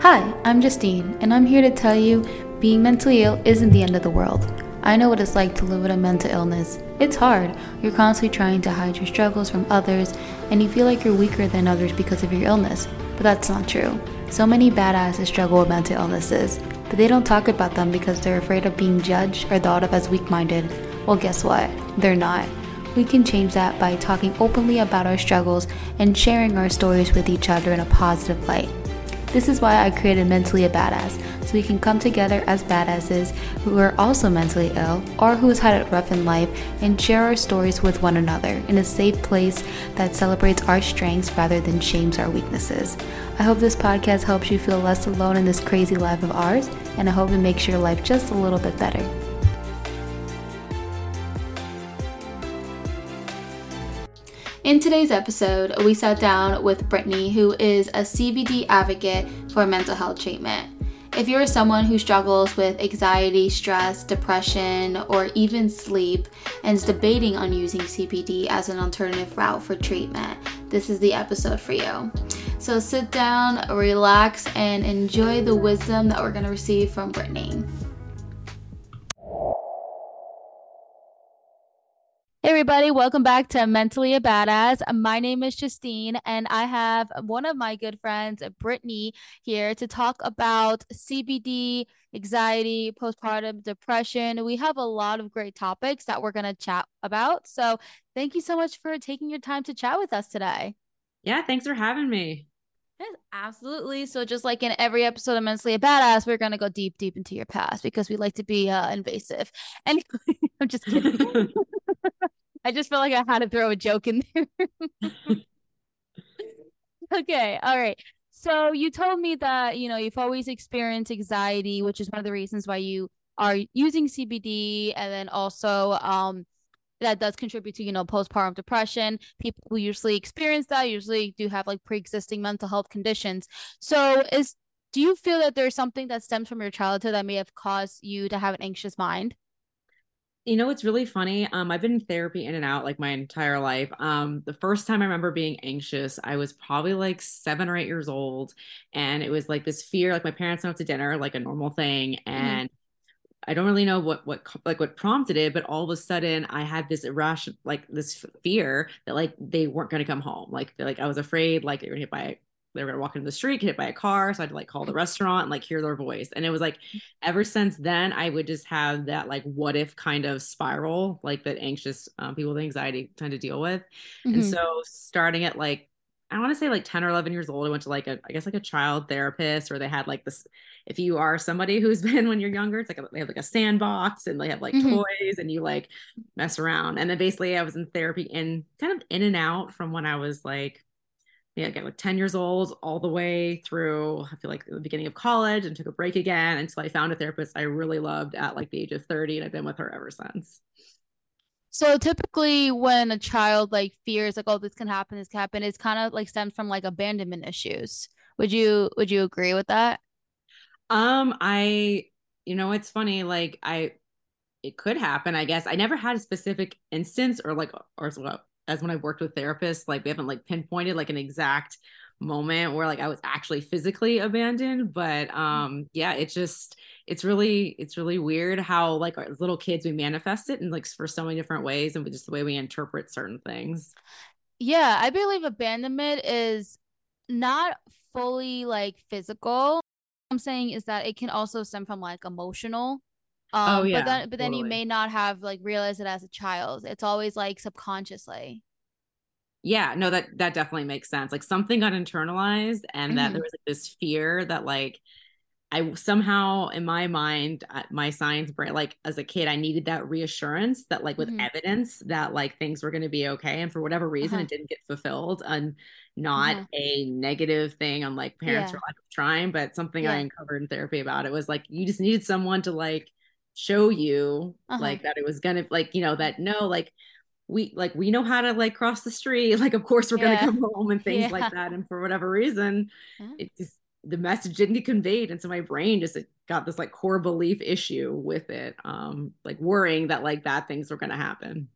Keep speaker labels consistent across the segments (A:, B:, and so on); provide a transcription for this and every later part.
A: Hi, I'm Justine, and I'm here to tell you being mentally ill isn't the end of the world. I know what it's like to live with a mental illness. It's hard. You're constantly trying to hide your struggles from others, and you feel like you're weaker than others because of your illness. But that's not true. So many badasses struggle with mental illnesses, but they don't talk about them because they're afraid of being judged or thought of as weak minded. Well, guess what? They're not. We can change that by talking openly about our struggles and sharing our stories with each other in a positive light. This is why I created Mentally a Badass, so we can come together as badasses who are also mentally ill or who's had it rough in life and share our stories with one another in a safe place that celebrates our strengths rather than shames our weaknesses. I hope this podcast helps you feel less alone in this crazy life of ours, and I hope it makes your life just a little bit better. In today's episode, we sat down with Brittany, who is a CBD advocate for mental health treatment. If you're someone who struggles with anxiety, stress, depression, or even sleep and is debating on using CBD as an alternative route for treatment, this is the episode for you. So sit down, relax, and enjoy the wisdom that we're going to receive from Brittany. Hey everybody, welcome back to Mentally a Badass. My name is Justine and I have one of my good friends, Brittany, here to talk about CBD, anxiety, postpartum depression. We have a lot of great topics that we're going to chat about. So, thank you so much for taking your time to chat with us today.
B: Yeah, thanks for having me.
A: Yes, absolutely. So, just like in every episode of Mentally a Badass, we're going to go deep, deep into your past because we like to be uh, invasive. Anyway, I'm just kidding. I just felt like I had to throw a joke in there. okay, all right. So you told me that, you know, you've always experienced anxiety, which is one of the reasons why you are using CBD and then also um that does contribute to, you know, postpartum depression. People who usually experience that usually do have like pre-existing mental health conditions. So is do you feel that there's something that stems from your childhood that may have caused you to have an anxious mind?
B: You know, it's really funny. Um, I've been in therapy in and out like my entire life. Um, the first time I remember being anxious, I was probably like seven or eight years old. And it was like this fear, like my parents went out to dinner, like a normal thing. Mm-hmm. And mm-hmm. I don't really know what what like what prompted it, but all of a sudden I had this irrational like this fear that like they weren't going to come home. Like like I was afraid like they were hit by they were gonna walk into the street, get hit by a car. So I had to like call the restaurant and like hear their voice. And it was like ever since then, I would just have that like what if kind of spiral, like that anxious um, people with anxiety tend to deal with. Mm-hmm. And so starting at like I want to say like 10 or 11 years old, I went to like a, I guess like a child therapist, or they had like this. If you are somebody who's been when you're younger, it's like a, they have like a sandbox and they have like mm-hmm. toys and you like mess around. And then basically I was in therapy in kind of in and out from when I was like yeah, again, like 10 years old all the way through, I feel like the beginning of college and took a break again until I found a therapist I really loved at like the age of 30. And I've been with her ever since.
A: So typically when a child like fears like, oh, this can happen, this can happen, it's kind of like stems from like abandonment issues. Would you would you agree with that?
B: Um, I you know, it's funny, like I it could happen, I guess. I never had a specific instance or like or as when I've worked with therapists, like we haven't like pinpointed like an exact moment where like I was actually physically abandoned. But mm. um yeah, it just it's really it's really weird how like as little kids we manifest it in like for so many different ways and just the way we interpret certain things.
A: Yeah, I believe abandonment is not fully like physical. I'm saying is that it can also stem from like emotional Oh, um, oh, yeah, but then but then totally. you may not have like realized it as a child. It's always like subconsciously.
B: Yeah, no, that that definitely makes sense. Like something got internalized, and mm-hmm. that there was like, this fear that like I somehow in my mind, uh, my science brain, like as a kid, I needed that reassurance that like with mm-hmm. evidence that like things were going to be okay, and for whatever reason, uh-huh. it didn't get fulfilled, and not uh-huh. a negative thing on like parents yeah. for lack trying, but something yeah. I uncovered in therapy about it was like you just needed someone to like show you uh-huh. like that it was gonna like you know that no like we like we know how to like cross the street like of course we're yeah. gonna come home and things yeah. like that and for whatever reason yeah. it just the message didn't get conveyed and so my brain just got this like core belief issue with it um like worrying that like bad things were gonna happen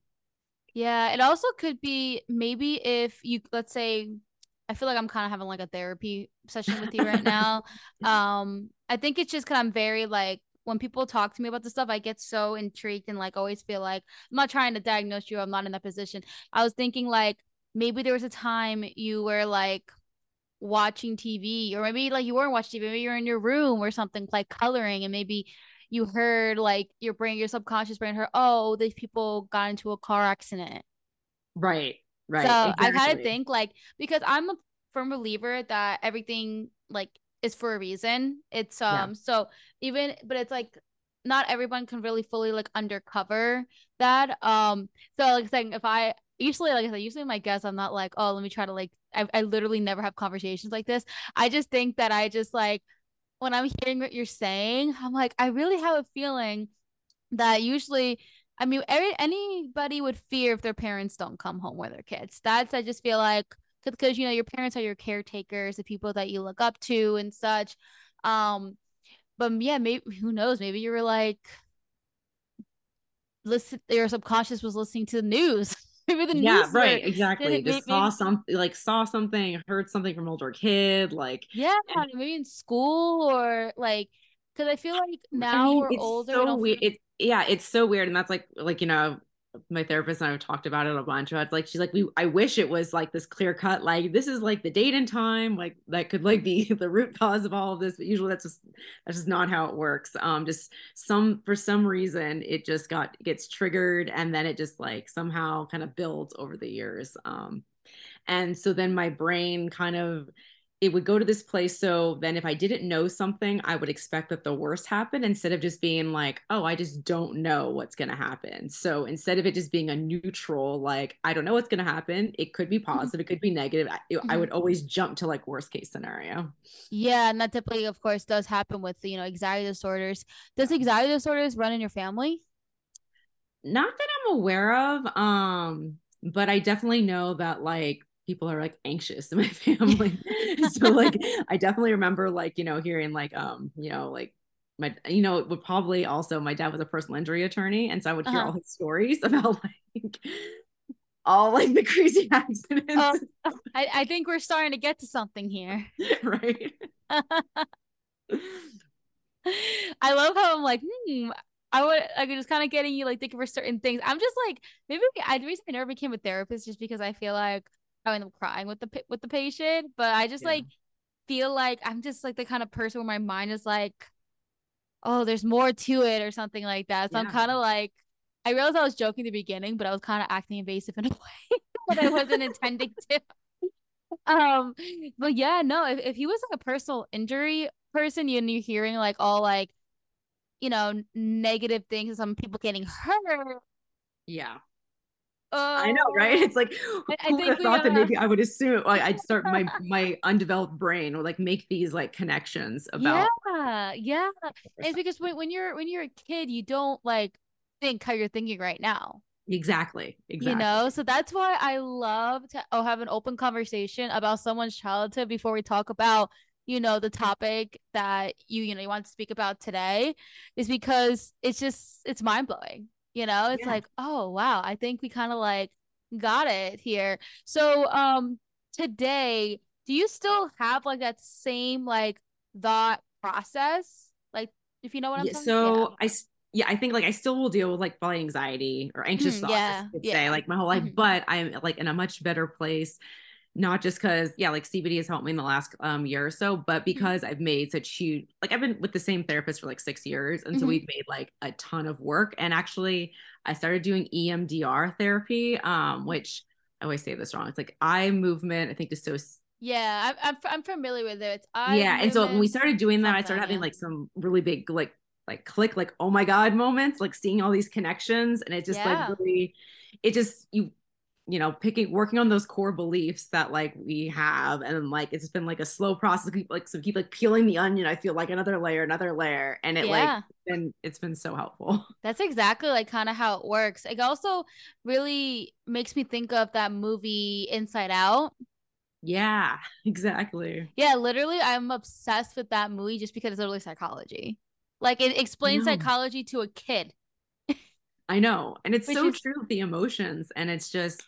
A: yeah it also could be maybe if you let's say I feel like I'm kind of having like a therapy session with you right now. um, I think it's just because I'm very like when people talk to me about this stuff, I get so intrigued and like always feel like I'm not trying to diagnose you. I'm not in that position. I was thinking like maybe there was a time you were like watching TV, or maybe like you weren't watching TV, maybe you're in your room or something like coloring, and maybe you heard like your brain, your subconscious brain heard, oh, these people got into a car accident.
B: Right. Right.
A: So exactly. I kind of think like because I'm a firm believer that everything like is for a reason. It's um yeah. so even but it's like not everyone can really fully like undercover that. Um so like saying if I usually like I said, usually my guests I'm not like, oh let me try to like I, I literally never have conversations like this. I just think that I just like when I'm hearing what you're saying, I'm like, I really have a feeling that usually I mean, every, anybody would fear if their parents don't come home with their kids. That's I just feel like because you know your parents are your caretakers, the people that you look up to and such. Um, but yeah, maybe who knows? Maybe you were like, listen, your subconscious was listening to the news. maybe the news,
B: yeah, right, were, exactly. Just maybe, saw something, like saw something, heard something from older kid, like
A: yeah, and- maybe in school or like because I feel like now I mean, we're older.
B: So It, yeah, it's so weird, and that's like like you know my therapist and I've talked about it a bunch. It's like she's like, we I wish it was like this clear cut, like this is like the date and time, like that could like be the root cause of all of this. But usually that's just that's just not how it works. Um, just some for some reason it just got gets triggered and then it just like somehow kind of builds over the years. Um, and so then my brain kind of it would go to this place. So then if I didn't know something, I would expect that the worst happened instead of just being like, oh, I just don't know what's going to happen. So instead of it just being a neutral, like, I don't know what's going to happen, it could be mm-hmm. positive, it could be negative. I, mm-hmm. I would always jump to like worst case scenario.
A: Yeah. And that typically, of course, does happen with, you know, anxiety disorders. Does anxiety disorders run in your family?
B: Not that I'm aware of. Um, but I definitely know that like people are like anxious in my family. so like I definitely remember like, you know, hearing like um, you know, like my you know, it would probably also my dad was a personal injury attorney. And so I would hear uh-huh. all his stories about like all like the crazy accidents. Uh,
A: I, I think we're starting to get to something here.
B: right.
A: I love how I'm like, hmm, I would like just kind of getting you like thinking for certain things. I'm just like maybe I the reason I never became a therapist just because I feel like I end up crying with the with the patient, but I just yeah. like feel like I'm just like the kind of person where my mind is like, oh, there's more to it or something like that. So yeah. I'm kind of like, I realized I was joking in the beginning, but I was kind of acting invasive in a way that I wasn't intending to. Um, but yeah, no, if, if he was like a personal injury person, you and you're hearing like all like, you know, negative things, some people getting hurt.
B: Yeah. I oh, know, right? It's like who I, I would have thought that maybe I would assume like I'd start my my undeveloped brain would like make these like connections about
A: Yeah, yeah. It's because when, when you're when you're a kid, you don't like think how you're thinking right now.
B: Exactly. Exactly.
A: You know, so that's why I love to oh, have an open conversation about someone's childhood before we talk about, you know, the topic that you, you know, you want to speak about today is because it's just it's mind blowing. You know, it's yeah. like, oh wow, I think we kind of like got it here. So um today, do you still have like that same like thought process? Like if you know what I'm
B: yeah, So yeah. I yeah, I think like I still will deal with like probably anxiety or anxious mm, thoughts, yeah, yeah. say, like my whole life, mm-hmm. but I'm like in a much better place not just because yeah like CBD has helped me in the last um, year or so but mm-hmm. because mm-hmm. i've made such huge like i've been with the same therapist for like six years and mm-hmm. so we've made like a ton of work and actually i started doing emdr therapy um, which i always say this wrong it's like eye movement i think just so
A: yeah I'm, I'm, I'm familiar with it it's eye
B: yeah and so when we started doing that i started having like some really big like like click like oh my god moments like seeing all these connections and it just yeah. like really it just you you know picking working on those core beliefs that like we have and like it's been like a slow process keep like so keep like peeling the onion i feel like another layer another layer and it yeah. like and it's been so helpful.
A: That's exactly like kind of how it works. It also really makes me think of that movie inside out.
B: Yeah exactly.
A: Yeah literally i'm obsessed with that movie just because it's literally psychology. Like it explains psychology to a kid
B: I know. And it's Which so is- true with the emotions. And it's just,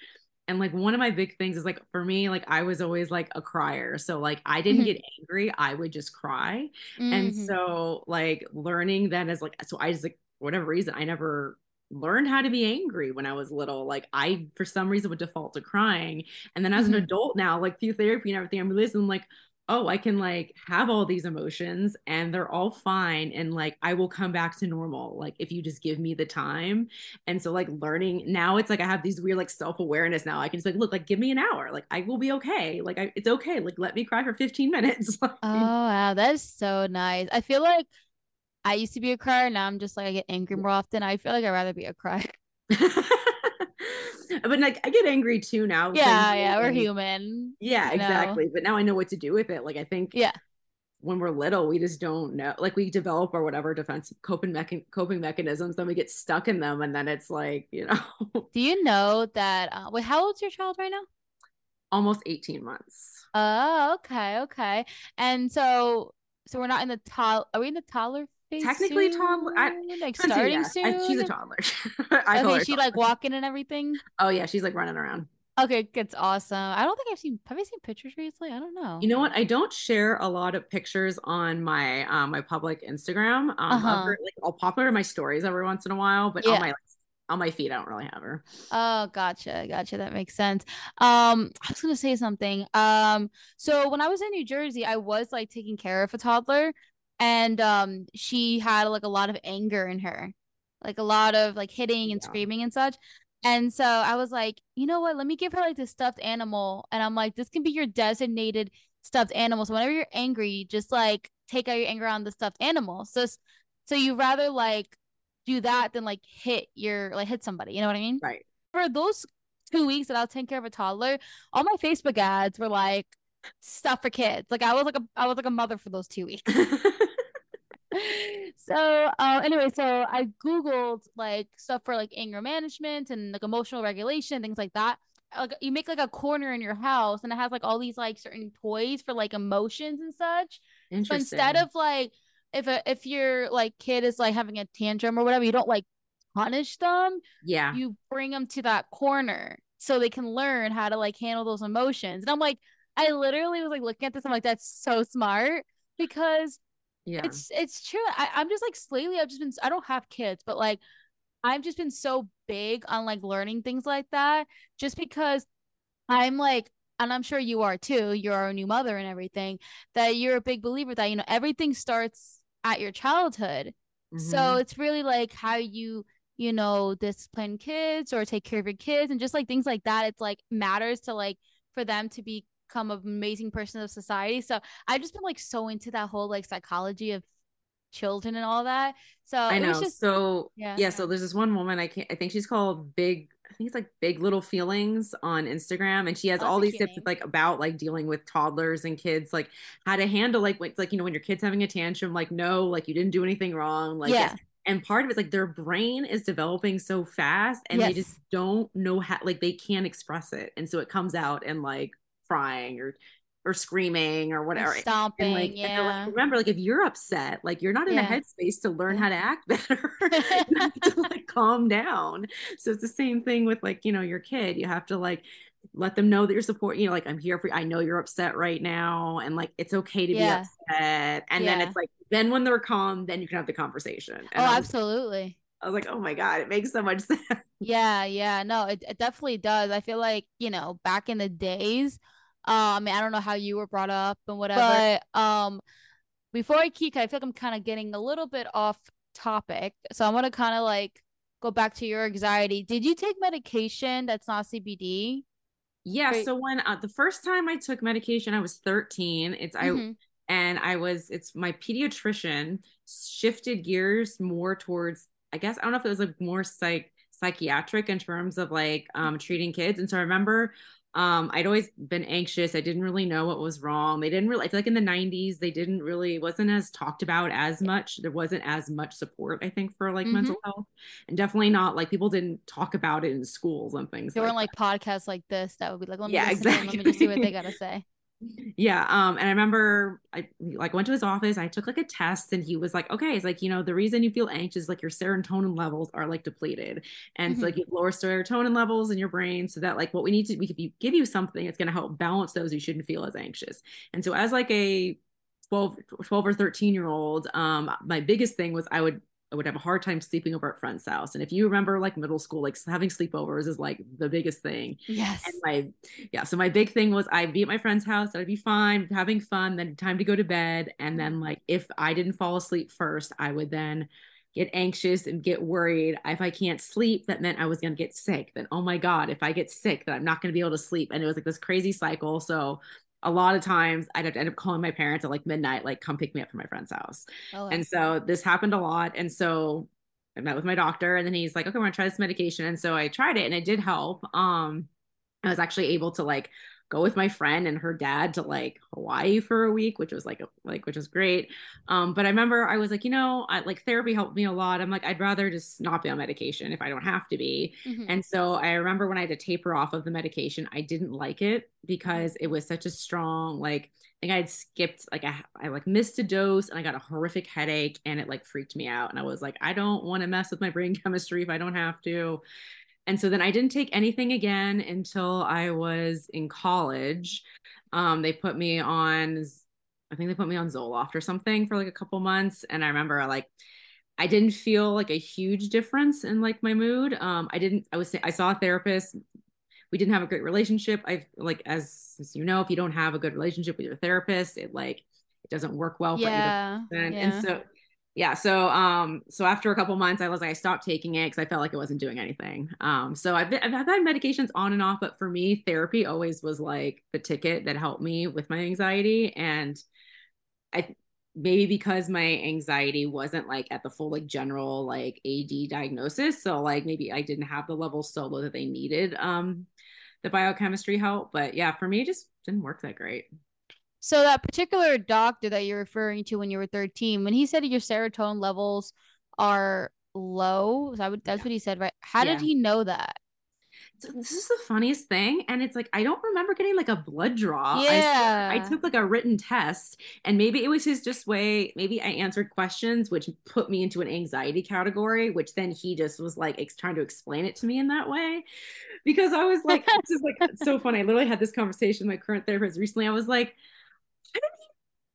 B: And like one of my big things is like for me, like I was always like a crier. So like I didn't
A: Mhm.
B: get angry, I would just cry. And
A: Mhm.
B: so like learning then is like so I just like for whatever reason I never learned how to be angry when I was little. Like I for some reason would default to crying. And then as an
A: Mhm.
B: adult now, like through therapy and everything, I'm realizing like, oh, I can like have all these emotions and they're all fine. And like I will come back to normal. Like if you just give me the time. And so like learning now it's like I have these weird like self-awareness now. I can just like look, like give me an hour. Like I will be okay. Like I, it's okay. Like let me cry for 15 minutes.
A: Oh wow, that's so nice. I feel like I used to be a crier. Now I'm just like I get angry more often. I feel like I'd rather be a crier.
B: but like I get angry too now.
A: Yeah, yeah, we're
B: and-
A: human.
B: Yeah,
A: you know?
B: exactly. But now I know what to do with it. Like I think
A: Yeah.
B: when we're little, we just don't know. Like we develop our whatever defense coping mechan- coping mechanisms, then we get stuck in them, and then it's like you know,
A: Do you know that? Uh, wait, how old's your child right now?
B: almost eighteen months.
A: Oh, okay, okay. And so, so we're not in the tol. Are we in the toddler
B: Technically toddler- I-
A: Like starting
B: yes,
A: soon.
B: I- she's a toddler. I
A: Okay, she
B: toddler.
A: like walking and everything.
B: Oh yeah, she's like running around.
A: Okay, it's awesome. I don't think I've seen. Have you seen pictures recently? I don't know.
B: You know what? I don't share a lot of pictures on my um my public Instagram. Um,
A: Uh-huh.
B: her- like I'll pop her in my stories every once in a while, but
A: Yeah.
B: on my on my feed, I don't really have her.
A: Oh, gotcha, gotcha. That makes sense. Um, I was gonna say something. Um, so when I was in New Jersey, I was like taking care of a toddler, and um, she had like a lot of anger in her, like a lot of like hitting and
B: Yeah.
A: screaming and such. And so I was like, you know what? Let me give her like this stuffed animal, and I'm like, this can be your designated stuffed animal. So whenever you're angry, just like take out your anger on the stuffed animal. So, so you rather like do that than like hit your like hit somebody. You know what I mean?
B: Right.
A: for those two weeks that I was taking care of a toddler, all my Facebook ads were like stuff for kids. Like I was like a I was like a mother for those two weeks. So uh, anyway, so I Googled like stuff for like anger management and like emotional regulation, things like that. Like you make like a corner in your house and it has like all these like certain toys for like emotions and such. So instead of like if a if your like kid is like having a tantrum or whatever, you don't like punish them
B: yeah,
A: you bring them to that corner so they can learn how to like handle those emotions. And I'm like, I literally was like looking at this. I'm like, that's so smart because
B: yeah,
A: it's it's true. I, I'm just like lately, I've just been I don't have kids, but like I've just been so big on like learning things like that just because I'm like and I'm sure you are too, you're a new mother and everything, that you're a big believer that, you know, everything starts at your childhood. So
B: Mhm.
A: it's really like how you, you know, discipline kids or take care of your kids and just like things like that. It's like matters to like for them to become an amazing person of society. So I've just been like so into that whole like psychology of children and all that. So
B: I know.
A: just
B: so
A: yeah.
B: yeah, so there's this one woman I can't. I think she's called Big. I think it's like Big Little Feelings on Instagram, and she has
A: Oh,
B: all these tips like about like dealing with toddlers and kids, like how to handle like when it's like you know when your kid's having a tantrum, like no, like you didn't do anything wrong, like
A: Yeah.
B: yes. And part of it's like their brain is developing so fast, and they just don't know how, like they can't express it, and so it comes out in like crying or or screaming or
A: Or
B: whatever.
A: stomping,
B: And like, and like,
A: yeah.
B: remember, like if you're upset, like you're not in
A: Yeah.
B: a headspace to learn
A: Yeah.
B: how to act better. you have to like calm down. So it's the same thing with like, you know, your kid. You have to like let them know that you're supporting, you know, like I'm here for you. I know you're upset right now. And like it's okay to
A: Yeah.
B: be upset. And then it's like, then when they're calm, then you can have the conversation. And
A: Oh,
B: I was,
A: absolutely.
B: I was like, oh my God, it makes so much sense.
A: Yeah, yeah, no, it, it definitely does. I feel like, you know, back in the days, I mean, I don't know how you were brought up and whatever, but um, before I keep, I feel like I'm kind of getting a little bit off topic, so I want to kind of like go back to your anxiety. Did you take medication that's not CBD?
B: Yeah.
A: Right.
B: So when uh, the first time I took medication, I was 13. It's I
A: Mhm.
B: and I was it's my pediatrician shifted gears more towards I guess I don't know if it was like more psych psychiatric in terms of like um treating kids. And so I remember um I'd always been anxious. I didn't really know what was wrong. They didn't really I feel like in the 90s they didn't really it wasn't as talked about as much. There wasn't as much support, I think, for like
A: Mhm.
B: mental health. And definitely not like people didn't talk about it in schools and things
A: There
B: like
A: weren't like podcasts like this that would be like, let me
B: Yeah,
A: listen in, let me just see what they gotta say.
B: Yeah. Um, and I remember I like went to his office. I took like a test, and he was like, "Okay, it's like you know the reason you feel anxious, like your serotonin levels are like depleted, and mm-hmm. so like you lower serotonin levels in your brain, so that like what we need to we could give you something, it's going to help balance those. You shouldn't feel as anxious. And so as like a 12, 12 or 13 year old, um, my biggest thing was I would I would have a hard time sleeping over at friend's house. And if you remember like middle school, like having sleepovers is like the biggest thing.
A: Yes.
B: And my yeah, so my big thing was I'd be at my friend's house, I'd be fine, having fun, then time to go to bed. And then mm-hmm. like if I didn't fall asleep first, I would then get anxious and get worried. If I can't sleep, that meant I was gonna get sick. Then oh my God, if I get sick, then I'm not gonna be able to sleep. And it was like this crazy cycle. So a lot of times I'd have to end up calling my parents at like midnight, like come pick me up from my friend's house. Oh, and so this happened a lot. And so I met with my doctor and then he's like, okay, we're gonna try this medication. And so I tried it and it did help. Um, I was actually able to like go with my friend and her dad to like Hawaii for a week, which was like a, like which was great. Um, but I remember I was like, you know, I, like therapy helped me a lot. I'm like, I'd rather just not be on medication if I don't have to be. Mm-hmm. And so I remember when I had to taper off of the medication, I didn't like it because it was such a strong like. I think I had skipped like I, I like missed a dose and I got a horrific headache and it like freaked me out and I was like I don't want to mess with my brain chemistry if I don't have to and so then I didn't take anything again until I was in college. Um, they put me on, I think they put me on Zoloft or something for like a couple months. And I remember like, I didn't feel like a huge difference in like my mood. Um, I didn't, I was, I saw a therapist. We didn't have a great relationship. I like, as, as you know, if you don't have a good relationship with your therapist, it like, it doesn't work well
A: yeah,
B: for either person. Yeah. And so yeah so um so after a couple months i was like i stopped taking it because i felt like it wasn't doing anything. Um so I've, been, I've had medications on and off but for me therapy always was like the ticket that helped me with my anxiety. And i maybe because my anxiety wasn't like at the full like general like ad diagnosis so like maybe i didn't have the level so low that they needed um the biochemistry help. But yeah for me it just didn't work that great
A: so that particular doctor that you're referring to when you were 13, when he said your serotonin levels are low, that would, that's what he said, right? How yeah. did he know that?
B: So this is the funniest thing and it's like i don't remember getting like a blood draw
A: yeah
B: I, I, took like a written test and maybe it was his just way maybe i answered questions which put me into an anxiety category which then he just was like ex- trying to explain it to me in that way because i was like this is like so funny i literally had this conversation with my current therapist recently i was like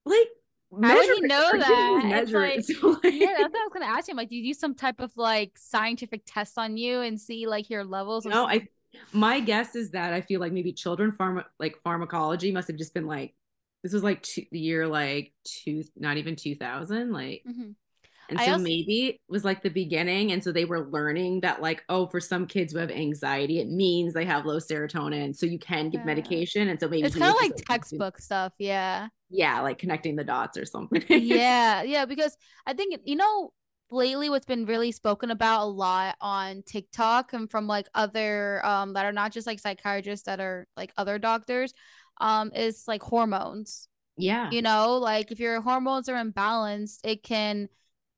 B: like
A: how would he know that? Like, so like, yeah, that's what I was gonna ask him. Like, do you do some type of like scientific test on you and see like your levels?
B: No, I. My guess is that I feel like maybe children pharma like pharmacology must have just been like this was like two, the year like two, not even two thousand, like. Mm-hmm. And so also, maybe it was like the beginning. And so they were learning that, like, oh, for some kids who have anxiety, it means they have low serotonin. So you can give medication. And so maybe
A: it's kind of like textbook stuff. Yeah.
B: Yeah. Like connecting the dots or something.
A: yeah. Yeah. Because I think, you know, lately what's been really spoken about a lot on TikTok and from like other um that are not just like psychiatrists that are like other doctors um is like hormones.
B: Yeah.
A: You know, like if your hormones are imbalanced, it can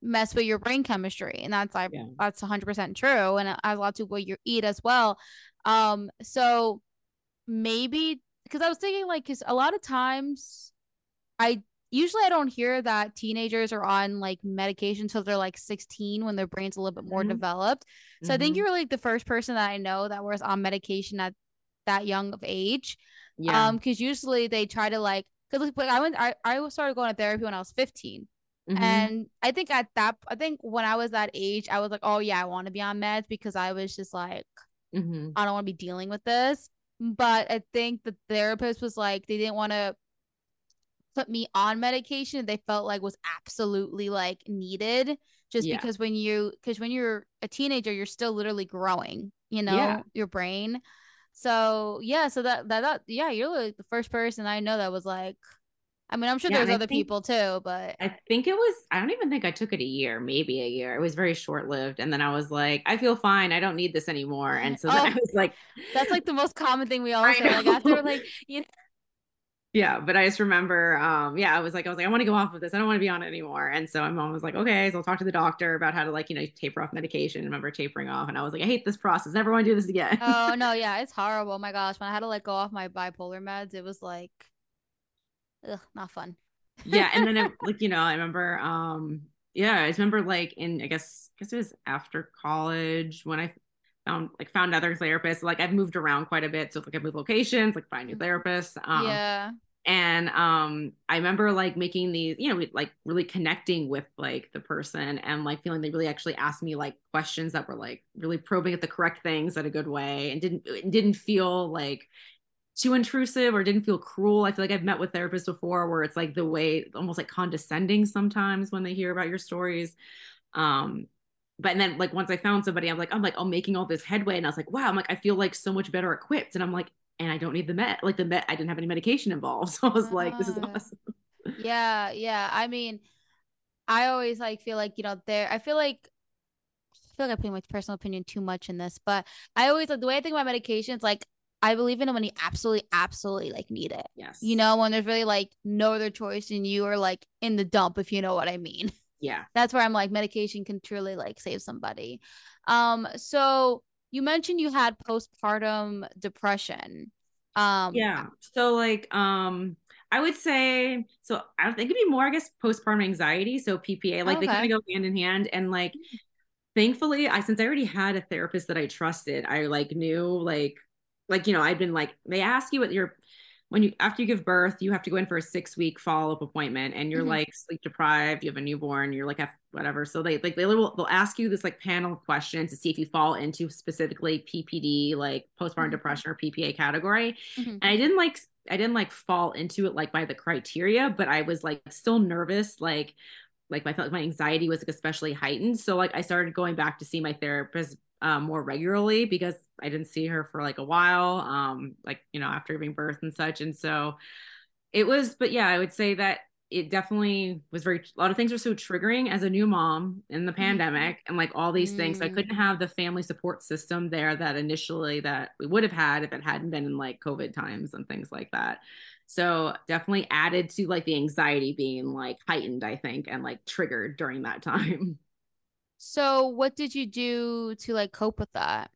A: mess with your brain chemistry and that's like yeah. that's 100% true and it has a lot to what you eat as well um so maybe because i was thinking like because a lot of times i usually i don't hear that teenagers are on like medication until they're like 16 when their brain's a little bit more mm-hmm. developed so mm-hmm. i think mm-hmm. you're like the first person that i know that was on medication at that young of age yeah. um because usually they try to like because like i went I, I started going to therapy when i was 15 Mm-hmm. And I think at that, I think when I was that age, I was like, oh yeah, I want to be on meds because I was just like, mm-hmm. I don't want to be dealing with this. But I think the therapist was like, they didn't want to put me on medication they felt like was absolutely like needed just yeah. because when you because when you're a teenager you're still literally growing you know yeah. your brain so yeah so that, that that yeah you're like the first person i know that was like I mean, I'm sure yeah, there's other think, people too, but
B: I think it was, I don't even think I took it a year, maybe a year. It was very short lived. And then I was like, I feel fine. I don't need this anymore. And so oh, I was like,
A: that's like the most common thing we all say. Like after like, you know,
B: yeah but i just remember um yeah i was like i was like i want to go off of this. I don't want to be on it anymore. And so my mom was like okay so i'll talk to the doctor about how to like you know taper off medication. I remember tapering off. And i was like i hate this process. Never want to do this again.
A: Oh no yeah it's horrible. Oh my gosh when i had to like go off my bipolar meds it was like ugh, not fun.
B: yeah, and then it, like you know, I remember um yeah, I remember like in I guess I guess it was after college when I found like found other therapists. Like I've moved around quite a bit, so like I move locations, like find new
A: Mm-hmm.
B: therapists. Um,
A: yeah.
B: and um i remember like making these you know like really connecting with like the person and like feeling they really actually asked me like questions that were like really probing at the correct things in a good way and didn't didn't feel like too intrusive or didn't feel cruel i feel like i've met with therapists before where it's like the way almost like condescending sometimes when they hear about your stories um but then like once i found somebody i'm like i'm like i'm making all this headway and i was like wow i'm like i feel like so much better equipped and i'm like and I don't need the med like the med I didn't have any medication involved. So I was like, this is
A: Ah.
B: awesome.
A: Yeah, yeah. I mean, I always like feel like, you know, there I feel like I feel like I put my personal opinion too much in this, but I always like the way I think about medications, like I believe in them when you absolutely, absolutely like need it.
B: Yes.
A: You know, when there's really like no other choice and you are like in the dump, if you know what I mean.
B: Yeah.
A: That's where I'm like medication can truly like save somebody. Um, so you mentioned you had postpartum depression. Um,
B: Yeah. So like um I would say so I think it'd be more, I guess, postpartum anxiety. So PPA. Like they kind of go hand in hand. And like thankfully I since I already had a therapist that I trusted, I like knew like like you know, I'd been like they ask you what your when you after you give birth, you have to go in for a six week follow up appointment, and you're
A: Mhm.
B: like sleep deprived, you have a newborn, you're like whatever. So they like they will they'll ask you this like panel question to see if you fall into specifically PPD, like postpartum
A: Mhm.
B: depression or PPA category.
A: Mhm.
B: And I didn't like I didn't like fall into it like by the criteria, but I was like still nervous, like like I felt like my anxiety was like especially heightened. So like I started going back to see my therapist um, more regularly because I didn't see her for like a while, um, like you know after giving birth and such. And so it was, but yeah, I would say that it definitely was very a lot of things were so triggering as a new mom in the pandemic and like all these things. So I
A: Mm.
B: couldn't have the family support system there that initially that we would have had if it hadn't been in like COVID times and things like that. So definitely added to like the anxiety being like heightened, I think, and like triggered during that time.
A: So what did you do to like cope with that?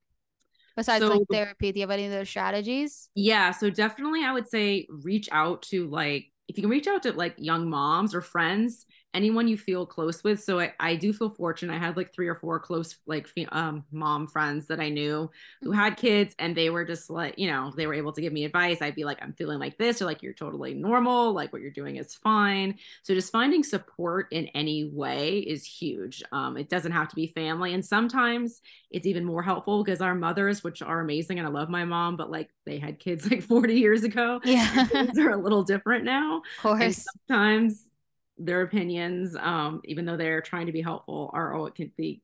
A: Besides
B: So-
A: like therapy, do you have any other strategies?
B: Yeah, so definitely I would say reach out to like if you can reach out to like young moms or friends, anyone you feel close with. So I, I do feel fortunate. I had like three or four close like um mom friends that I knew who had kids and they were just like, you know, they were able to give me advice. I'd be like, I'm feeling like this, or like you're totally normal, like what you're doing is fine. So just finding support in any way is huge. Um, it doesn't have to be family. And sometimes it's even more helpful because our mothers, which are amazing, and I love my mom, but like they had kids like 40 years ago.
A: Yeah,
B: Things are a little different now.
A: of
B: And
A: course.
B: sometimes their opinions, um, even though they're trying to be helpful, are oh, it can be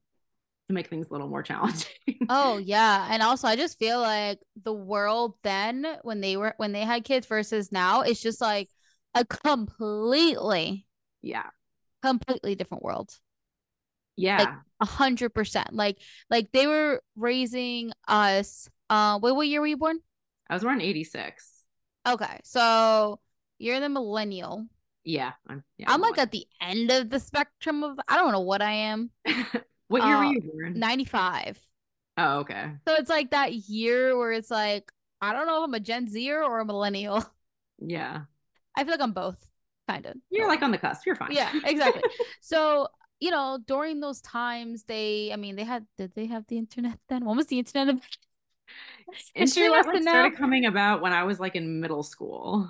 B: to make things a little more challenging.
A: Oh yeah, and also I just feel like the world then when they were when they had kids versus now it's just like a completely
B: yeah.
A: completely different world.
B: Yeah.
A: A hundred percent. Like like they were raising us. Uh, wait, what year were you born?
B: I was born in 86.
A: Okay, so you're the millennial.
B: Yeah. I'm, yeah,
A: I'm like
B: one.
A: at the end of the spectrum of I don't know what I am.
B: what year
A: uh,
B: were you born?
A: 95.
B: oh, okay.
A: So it's like that year where it's like I don't know if I'm a Gen Zer or a millennial.
B: Yeah.
A: I feel like I'm both, kind of.
B: You're like on the cusp. You're fine.
A: Yeah, exactly. So, you know, during those times, they, I mean, they had, did they have the internet then? When was the internet? History
B: Internet like, started coming about when I was like in middle school.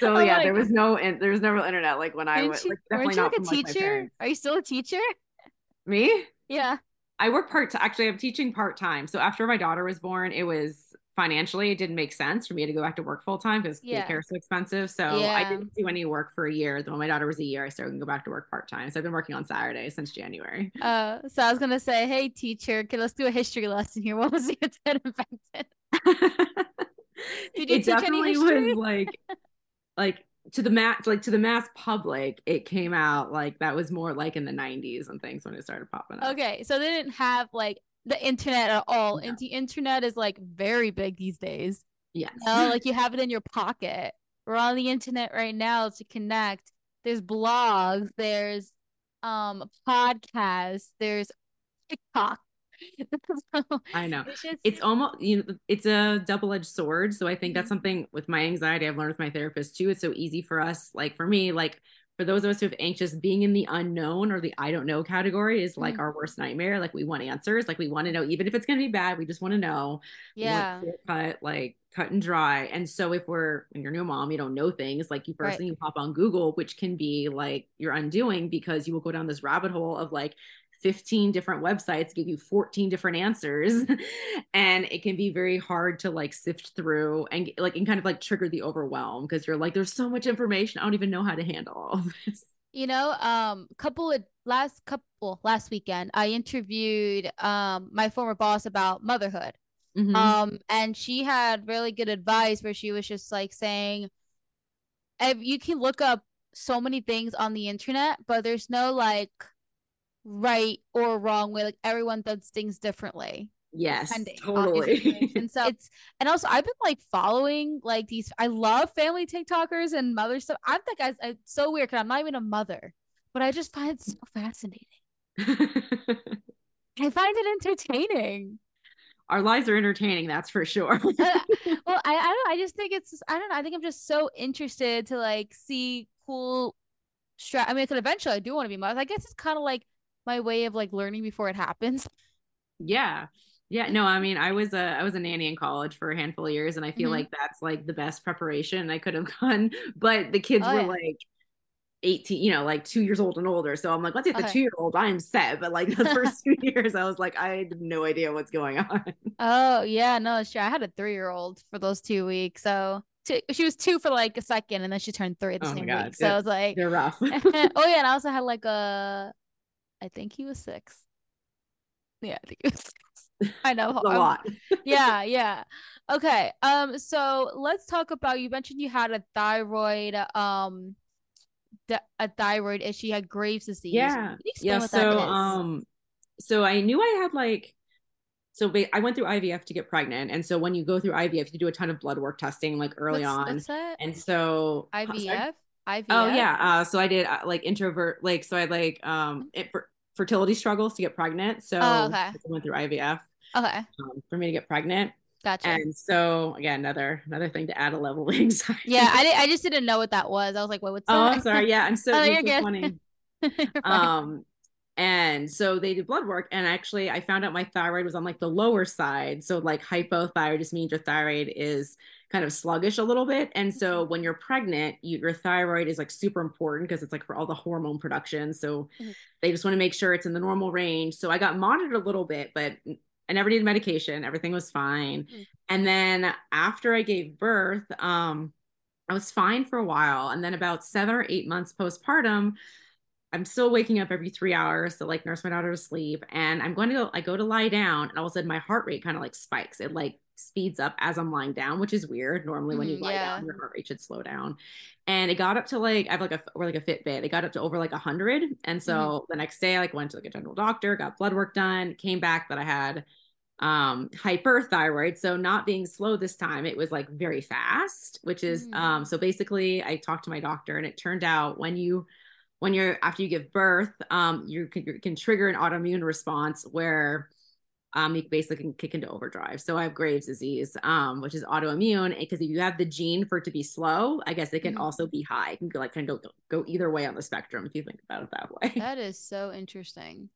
B: So
A: I'm
B: yeah, there was no and there was no real internet like when I was
A: you-
B: like
A: weren't
B: definitely
A: you
B: not
A: like a
B: from,
A: teacher? Are you still a teacher?
B: Me?
A: Yeah.
B: I work part time. actually I'm teaching part time. So after my daughter was born, it was financially it didn't make sense for me to go back to work full time because
A: Yeah.
B: daycare is so expensive. So I didn't do any work for a year. Then when my daughter was a year, I started to go back to work part time. So I've been working on Saturdays since January.
A: Uh, so I was gonna say, hey, teacher, okay, let's do a history lesson here. What was the invented? Did you
B: it
A: teach any
B: definitely
A: history?
B: was like like to the mass like to the mass public it came out like that was more like in the 90s and things when it started popping up
A: Okay, so they didn't have like the internet at all.
B: No.
A: And the internet is like very big these days.
B: yes
A: You know, like you have it in your pocket. We're on the internet right now to connect. There's blogs, there's um podcasts, there's TikTok.
B: So I know. It's, just... it's, almost you know it's a double-edged sword. So I think that's mm-hmm. something with my anxiety I've learned with my therapist too. It's so easy for us, like for me, like for those of us who have anxious, being in the unknown or the I don't know category is like mm-hmm. our worst nightmare. Like we want answers, like we want to know, even if it's going to be bad, we just want to know.
A: Yeah.
B: Cut like cut and dry. And so if we're when you're a new mom, you don't know things, like you first right. thing you pop on Google, which can be like you're undoing because you will go down this rabbit hole of like 15 different websites give you 14 different answers. And it can be very hard to like sift through and like and kind of like trigger the overwhelm because you're like there's so much information. I don't even know how to handle all this.
A: You know um couple of last couple last weekend i interviewed um my former boss about motherhood. Mm-hmm. um and she had really good advice where she was just like saying if you can look up so many things on the internet but there's no like right or wrong way. Like everyone does things differently.
B: Yes, totally.
A: and so it's and also I've been like following like these. I love family TikTokers and mother stuff. I'm the guys. It's so weird because I'm not even a mother, but I just find it so fascinating. I find it entertaining.
B: Our lives are entertaining, that's for sure. uh,
A: well, I, I don't. I just think it's. I don't know. I think I'm just so interested to like see cool. Stra- I mean, because eventually I do want to be mother. I guess it's kind of like my way of like learning before it happens.
B: Yeah. Yeah, no, I mean, I was a I was a nanny in college for a handful of years, and I feel mm-hmm. like that's like the best preparation I could have done. But the kids oh, were yeah. like 18, you know, like two years old and older. So I'm like, let's get okay. the two year old. I'm set. But like the first two years, I was like, I had no idea what's going on.
A: Oh yeah, no, sure. I had a three year old for those two weeks. So two, she was two for like a second, and then she turned three at the oh same week. So I was like,
B: they're rough.
A: oh yeah, and I also had like a I think he was six. Yeah, I think he was six. I know
B: a lot.
A: yeah, yeah. Okay. Um. So let's talk about. You mentioned you had a thyroid. Um. a thyroid issue. You had Graves' disease.
B: Yeah. Yeah. So um. So I knew I had like. So I went through IVF to get pregnant, and so when you go through IVF, you do a ton of blood work testing, like early what's, on. What's and so
A: IVF. IVF?
B: Oh yeah. Uh, so I did uh, like in vitro, like so I like um it, for, fertility struggles to get pregnant. So oh, okay. I went through IVF.
A: Okay.
B: Um, for me to get pregnant.
A: Gotcha.
B: And so again, another another thing to add a level of anxiety.
A: Yeah, I, I just didn't know what that was. I was like, what? what's that?" Oh,
B: I'm sorry. Yeah, I'm so, oh, you're good. funny. um, and so they did blood work, and actually, I found out my thyroid was on like the lower side. So like hypothyroid just means your thyroid is kind of sluggish a little bit. And so mm-hmm. when you're pregnant, you, your thyroid is like super important because it's like for all the hormone production. So mm-hmm. they just want to make sure it's in the normal range. So I got monitored a little bit, but I never needed medication. Everything was fine. Mm-hmm. And then after I gave birth, um, I was fine for a while. And then about seven or eight months postpartum, I'm still waking up every three hours to like nurse my daughter to sleep. And I'm going to go, I go to lie down and all of a sudden my heart rate kind of like spikes. It like speeds up as I'm lying down, which is weird. Normally, when you mm, lie yeah. down, your heart rate should slow down. And it got up to like I have like a or like a Fitbit. It got up to over like a hundred. And so mm-hmm. the next day, I like went to like a general doctor, got blood work done, came back that I had um hyperthyroid so not being slow this time it was like very fast which is mm. um so basically i talked to my doctor and it turned out when you when you're after you give birth um you can, you can trigger an autoimmune response where um, you basically can kick into overdrive. So I have Graves' disease, um, which is autoimmune. Because if you have the gene for it to be slow, I guess it can mm-hmm. also be high. It can go like kind of go, go either way on the spectrum if you think about it that way.
A: That is so interesting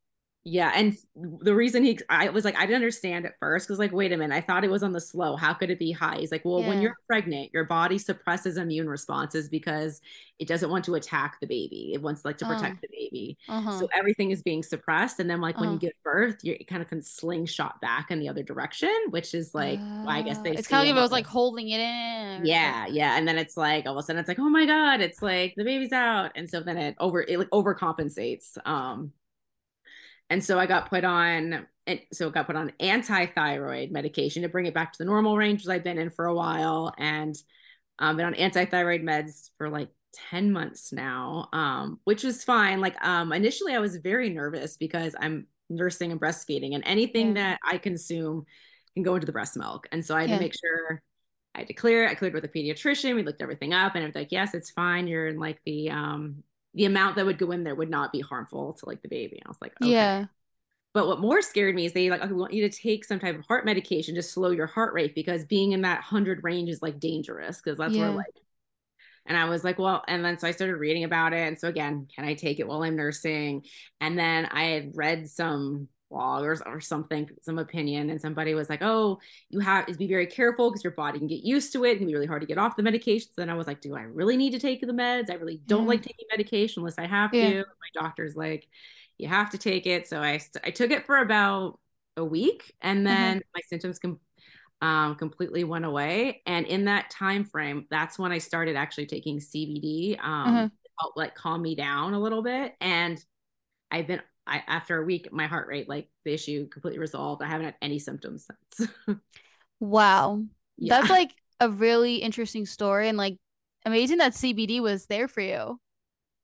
B: yeah and the reason he i was like i didn't understand at first because like wait a minute i thought it was on the slow how could it be high he's like well yeah. when you're pregnant your body suppresses immune responses because it doesn't want to attack the baby it wants like to protect uh, the baby uh-huh. so everything is being suppressed and then like uh-huh. when you uh-huh. give birth you kind of can slingshot back in the other direction which is like uh, well, i guess they
A: it's kind of it was like holding it in
B: yeah yeah and then it's like all of a sudden it's like oh my god it's like the baby's out and so then it over it like overcompensates um and so I got put on and so got put on anti-thyroid medication to bring it back to the normal range I've been in for a while. And um been on anti-thyroid meds for like 10 months now um which was fine. Like um initially I was very nervous because I'm nursing and breastfeeding and anything yeah. that I consume can go into the breast milk. And so I had yeah. to make sure I had to clear it. I cleared with a pediatrician. We looked everything up and it was like yes it's fine. You're in like the um the amount that would go in there would not be harmful to like the baby. I was like, okay.
A: yeah.
B: But what more scared me is they like, okay, we want you to take some type of heart medication to slow your heart rate because being in that 100 range is like dangerous because that's yeah. where like and I was like, well, and then so I started reading about it. And so again, can I take it while I'm nursing? And then I had read some blog or, or something, some opinion, and somebody was like, oh, you have to be very careful because your body can get used to it. It can be really hard to get off the medications. Then I was like, do I really need to take the meds? I really don't yeah. like taking medication unless I have yeah. to. My doctor's like, you have to take it. So I, I took it for about a week and mm-hmm. then my symptoms com- um, completely went away. And in that time frame, that's when I started actually taking CBD um, mm-hmm. to help like calm me down a little bit. And I've been I, after a week, my heart rate, like the issue completely resolved. I haven't had any symptoms since.
A: wow. Yeah. That's like a really interesting story and like amazing that CBD was there for you.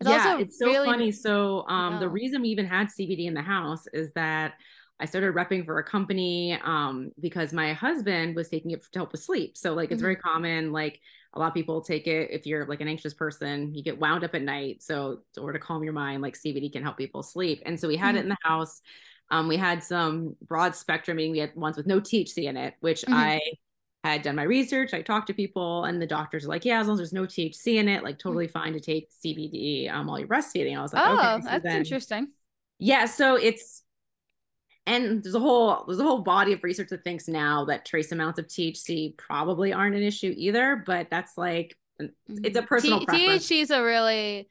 B: It's yeah, it's so really... funny. So um the reason we even had CBD in the house is that I started repping for a company um, because my husband was taking it to help with sleep. So like it's mm-hmm. very common, like a lot of people take it if you're like an anxious person, you get wound up at night. So order to calm your mind, like CBD can help people sleep. And so we had mm-hmm. it in the house. Um, we had some broad spectrum, meaning we had ones with no THC in it, which mm-hmm. I had done my research. I talked to people, and the doctors are like, "Yeah, as long as there's no THC in it, like mm-hmm. totally fine to take CBD um, while you're breastfeeding." I was like,
A: "Oh, okay, so that's then, interesting."
B: Yeah, so it's and there's a whole there's a whole body of research that thinks now that trace amounts of THC probably aren't an issue either, but that's like it's a mm-hmm. personal T- preference.
A: THC is a really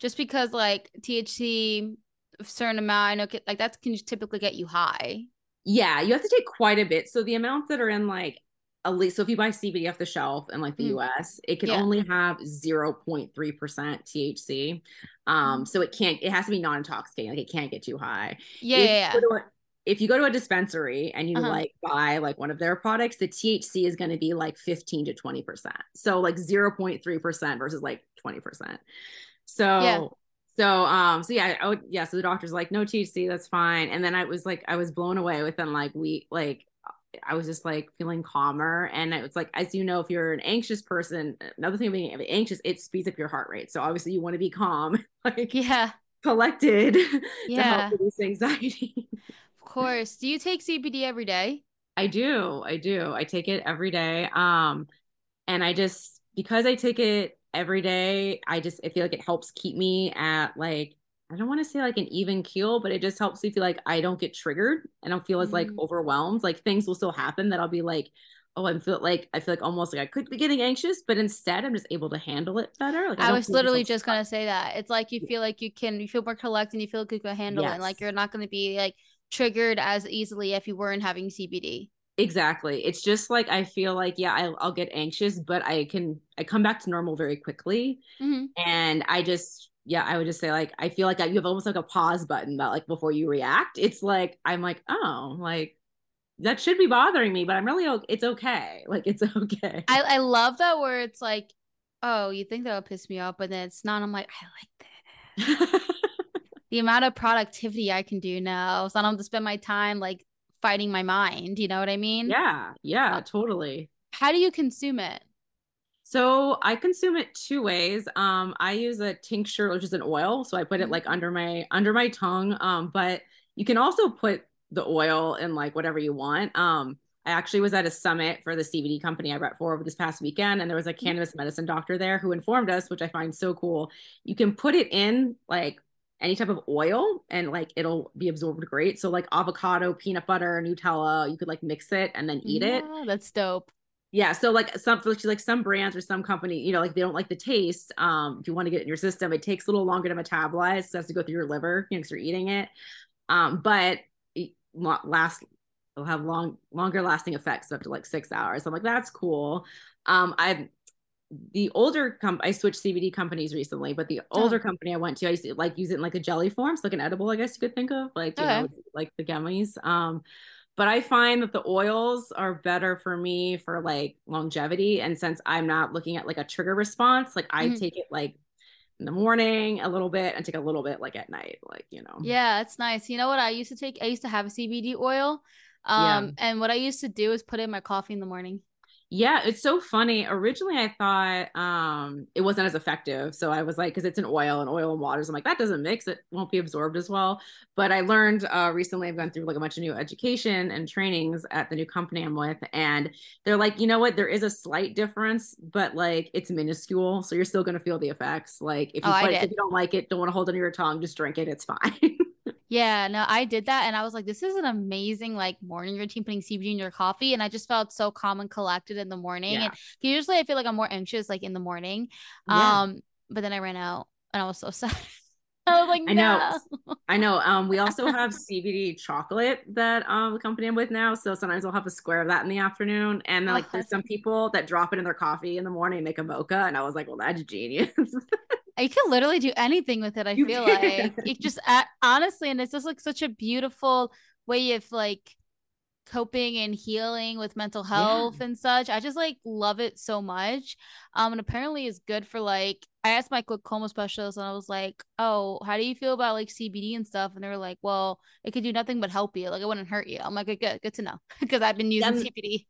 A: just because like THC a certain amount I know like that can typically get you high.
B: Yeah, you have to take quite a bit. So the amounts that are in like at least so if you buy CBD off the shelf in like the mm. US, it can yeah. only have 0.3% THC. Um, mm. so it can't it has to be non-intoxicating, like it can't get too high.
A: Yeah, if yeah, yeah
B: if you go to a dispensary and you uh-huh. like buy like one of their products, the THC is going to be like 15 to 20%. So like 0.3% versus like 20%. So yeah. so um so yeah, I would, yeah, so the doctor's like no THC, that's fine. And then I was like I was blown away within like we like I was just like feeling calmer. And it's like, as you know, if you're an anxious person, another thing of being anxious, it speeds up your heart rate. So obviously you want to be calm, like
A: yeah,
B: collected yeah. to help reduce anxiety
A: course. Do you take CBD every day?
B: I do. I do. I take it every day. Um, and I just because I take it every day, I just I feel like it helps keep me at like I don't want to say like an even keel, but it just helps me feel like I don't get triggered. I don't feel as like mm. overwhelmed. Like things will still happen that I'll be like, oh, I'm feel like I feel like almost like I could be getting anxious, but instead I'm just able to handle it better. Like
A: I, I was literally just gonna say that. It's like you feel like you can you feel more collected and you feel like you can handle yes. it. Like you're not gonna be like triggered as easily if you weren't having CBD.
B: Exactly. It's just like I feel like yeah, I'll, I'll get anxious, but I can I come back to normal very quickly, mm-hmm. and I just yeah, I would just say like I feel like you have almost like a pause button that like before you react. It's like I'm like oh like that should be bothering me, but I'm really it's okay. Like it's okay.
A: I I love that where it's like oh you think that would piss me off, but then it's not. I'm like I like that. the amount of productivity I can do now. So I don't have to spend my time like fighting my mind. You know what I mean?
B: Yeah. Yeah, totally.
A: How do you consume it?
B: So I consume it two ways. Um, I use a tincture, which is an oil. So I put it mm-hmm. like under my under my tongue. Um, but you can also put the oil in like whatever you want. Um, I actually was at a summit for the CBD company I brought for over this past weekend, and there was a mm-hmm. cannabis medicine doctor there who informed us, which I find so cool. You can put it in like any type of oil and like it'll be absorbed great. So like avocado, peanut butter, Nutella, you could like mix it and then eat yeah, it.
A: That's dope.
B: Yeah. So like some like some brands or some company, you know, like they don't like the taste. Um, if you want to get it in your system, it takes a little longer to metabolize. So it has to go through your liver, you know, because you're eating it. Um, but it last it'll have long longer lasting effects up to like six hours. So I'm like, that's cool. Um, I've the older comp I switched CBD companies recently, but the older oh. company I went to, I used to like use it in like a jelly form, so like an edible, I guess you could think of, like you okay. know, like the gummies. Um, but I find that the oils are better for me for like longevity. And since I'm not looking at like a trigger response, like I mm-hmm. take it like in the morning a little bit and take a little bit like at night, like you know.
A: Yeah, it's nice. You know what I used to take? I used to have a CBD oil. Um, yeah. and what I used to do is put in my coffee in the morning.
B: Yeah, it's so funny. Originally, I thought um, it wasn't as effective. So I was like, because it's an oil and oil and waters. I'm like, that doesn't mix. It won't be absorbed as well. But I learned uh, recently, I've gone through like a bunch of new education and trainings at the new company I'm with. And they're like, you know what? There is a slight difference, but like it's minuscule. So you're still going to feel the effects. Like if you,
A: Oh,
B: put, if you don't like it, don't want to hold it on your tongue, just drink it. It's fine.
A: Yeah, no, I did that and I was like, this is an amazing like morning routine putting CBD in your coffee. And I just felt so calm and collected in the morning.
B: Yeah.
A: And usually I feel like I'm more anxious like in the morning.
B: Yeah.
A: Um, but then I ran out and I was so sad. I was like,
B: I know. I know. Um, we also have CBD chocolate that um the company I'm with now. So sometimes I'll have a square of that in the afternoon. And like there's some people that drop it in their coffee in the morning, make a mocha. And I was like, well, that's genius.
A: You can literally do anything with it, I
B: You
A: feel
B: can.
A: like. It just uh, honestly, and it's just like such a beautiful way of like coping and healing with mental
B: Yeah.
A: health and such. I just like love it so much. Um, and apparently it's good for like I asked my glaucoma specialist and I was like, Oh, how do you feel about like CBD and stuff? And they were like, Well, it could do nothing but help you. Like it wouldn't hurt you. I'm like, good, good to know. Because I've been using CBD.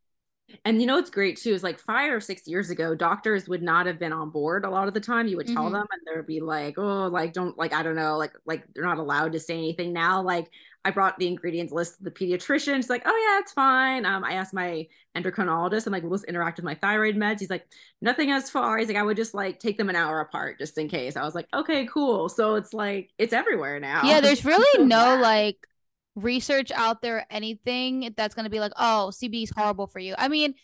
B: And you know what's great too is like five or six years ago, doctors would not have been on board a lot of the time. You would tell
A: Mhm.
B: them and they'd be like, oh, like don't like I don't know, like like they're not allowed to say anything now. Like I brought the ingredients list to the pediatrician. She's like, oh yeah, it's fine. Um, I asked my endocrinologist, I'm like, will this interact with my thyroid meds? He's like, nothing as far. He's like, I would just like take them an hour apart just in case. I was like, okay, cool. So it's like it's everywhere now.
A: Yeah, there's really
B: so
A: no
B: glad.
A: like research out there, anything that's going to be like, oh, CBD is horrible for you. I mean,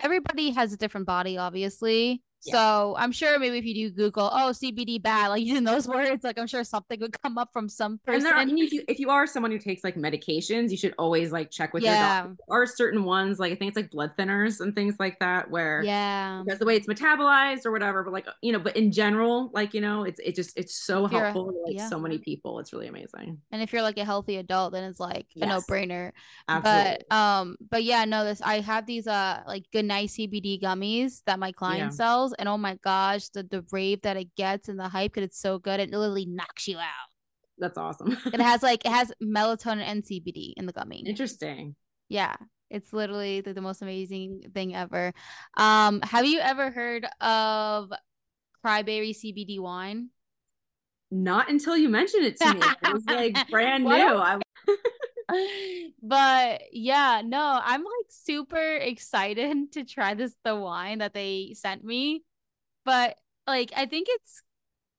A: everybody has a different body, obviously.
B: Yeah.
A: So I'm sure maybe if you do Google, oh, CBD bad, like using those words, like I'm sure something would come up from some
B: And
A: person.
B: there are, and if you if you are someone who takes like medications, you should always like check with your doctor. There are certain ones, like I think it's like blood thinners and things like that, where
A: yeah.
B: because the way it's metabolized or whatever, but like you know, but in general, like you know, it's it just it's so
A: a-
B: helpful to like
A: yeah.
B: so many people. It's really amazing.
A: And if you're like a healthy adult, then it's like a no-brainer.
B: Absolutely.
A: But um, but yeah, no, this I have these uh like good night CBD gummies that my client
B: Yeah.
A: And oh my gosh, the the rave that it gets and the hype because it's so good, it literally knocks you out.
B: That's awesome.
A: It has like it has melatonin and CBD in the gummy.
B: Interesting.
A: Yeah, it's literally the, the most amazing thing ever. Um, have you ever heard of Cryberry CBD wine?
B: Not until you mentioned it to me. It was like brand new. I
A: but yeah, no, I'm like super excited to try this the wine that they sent me. But like I think it's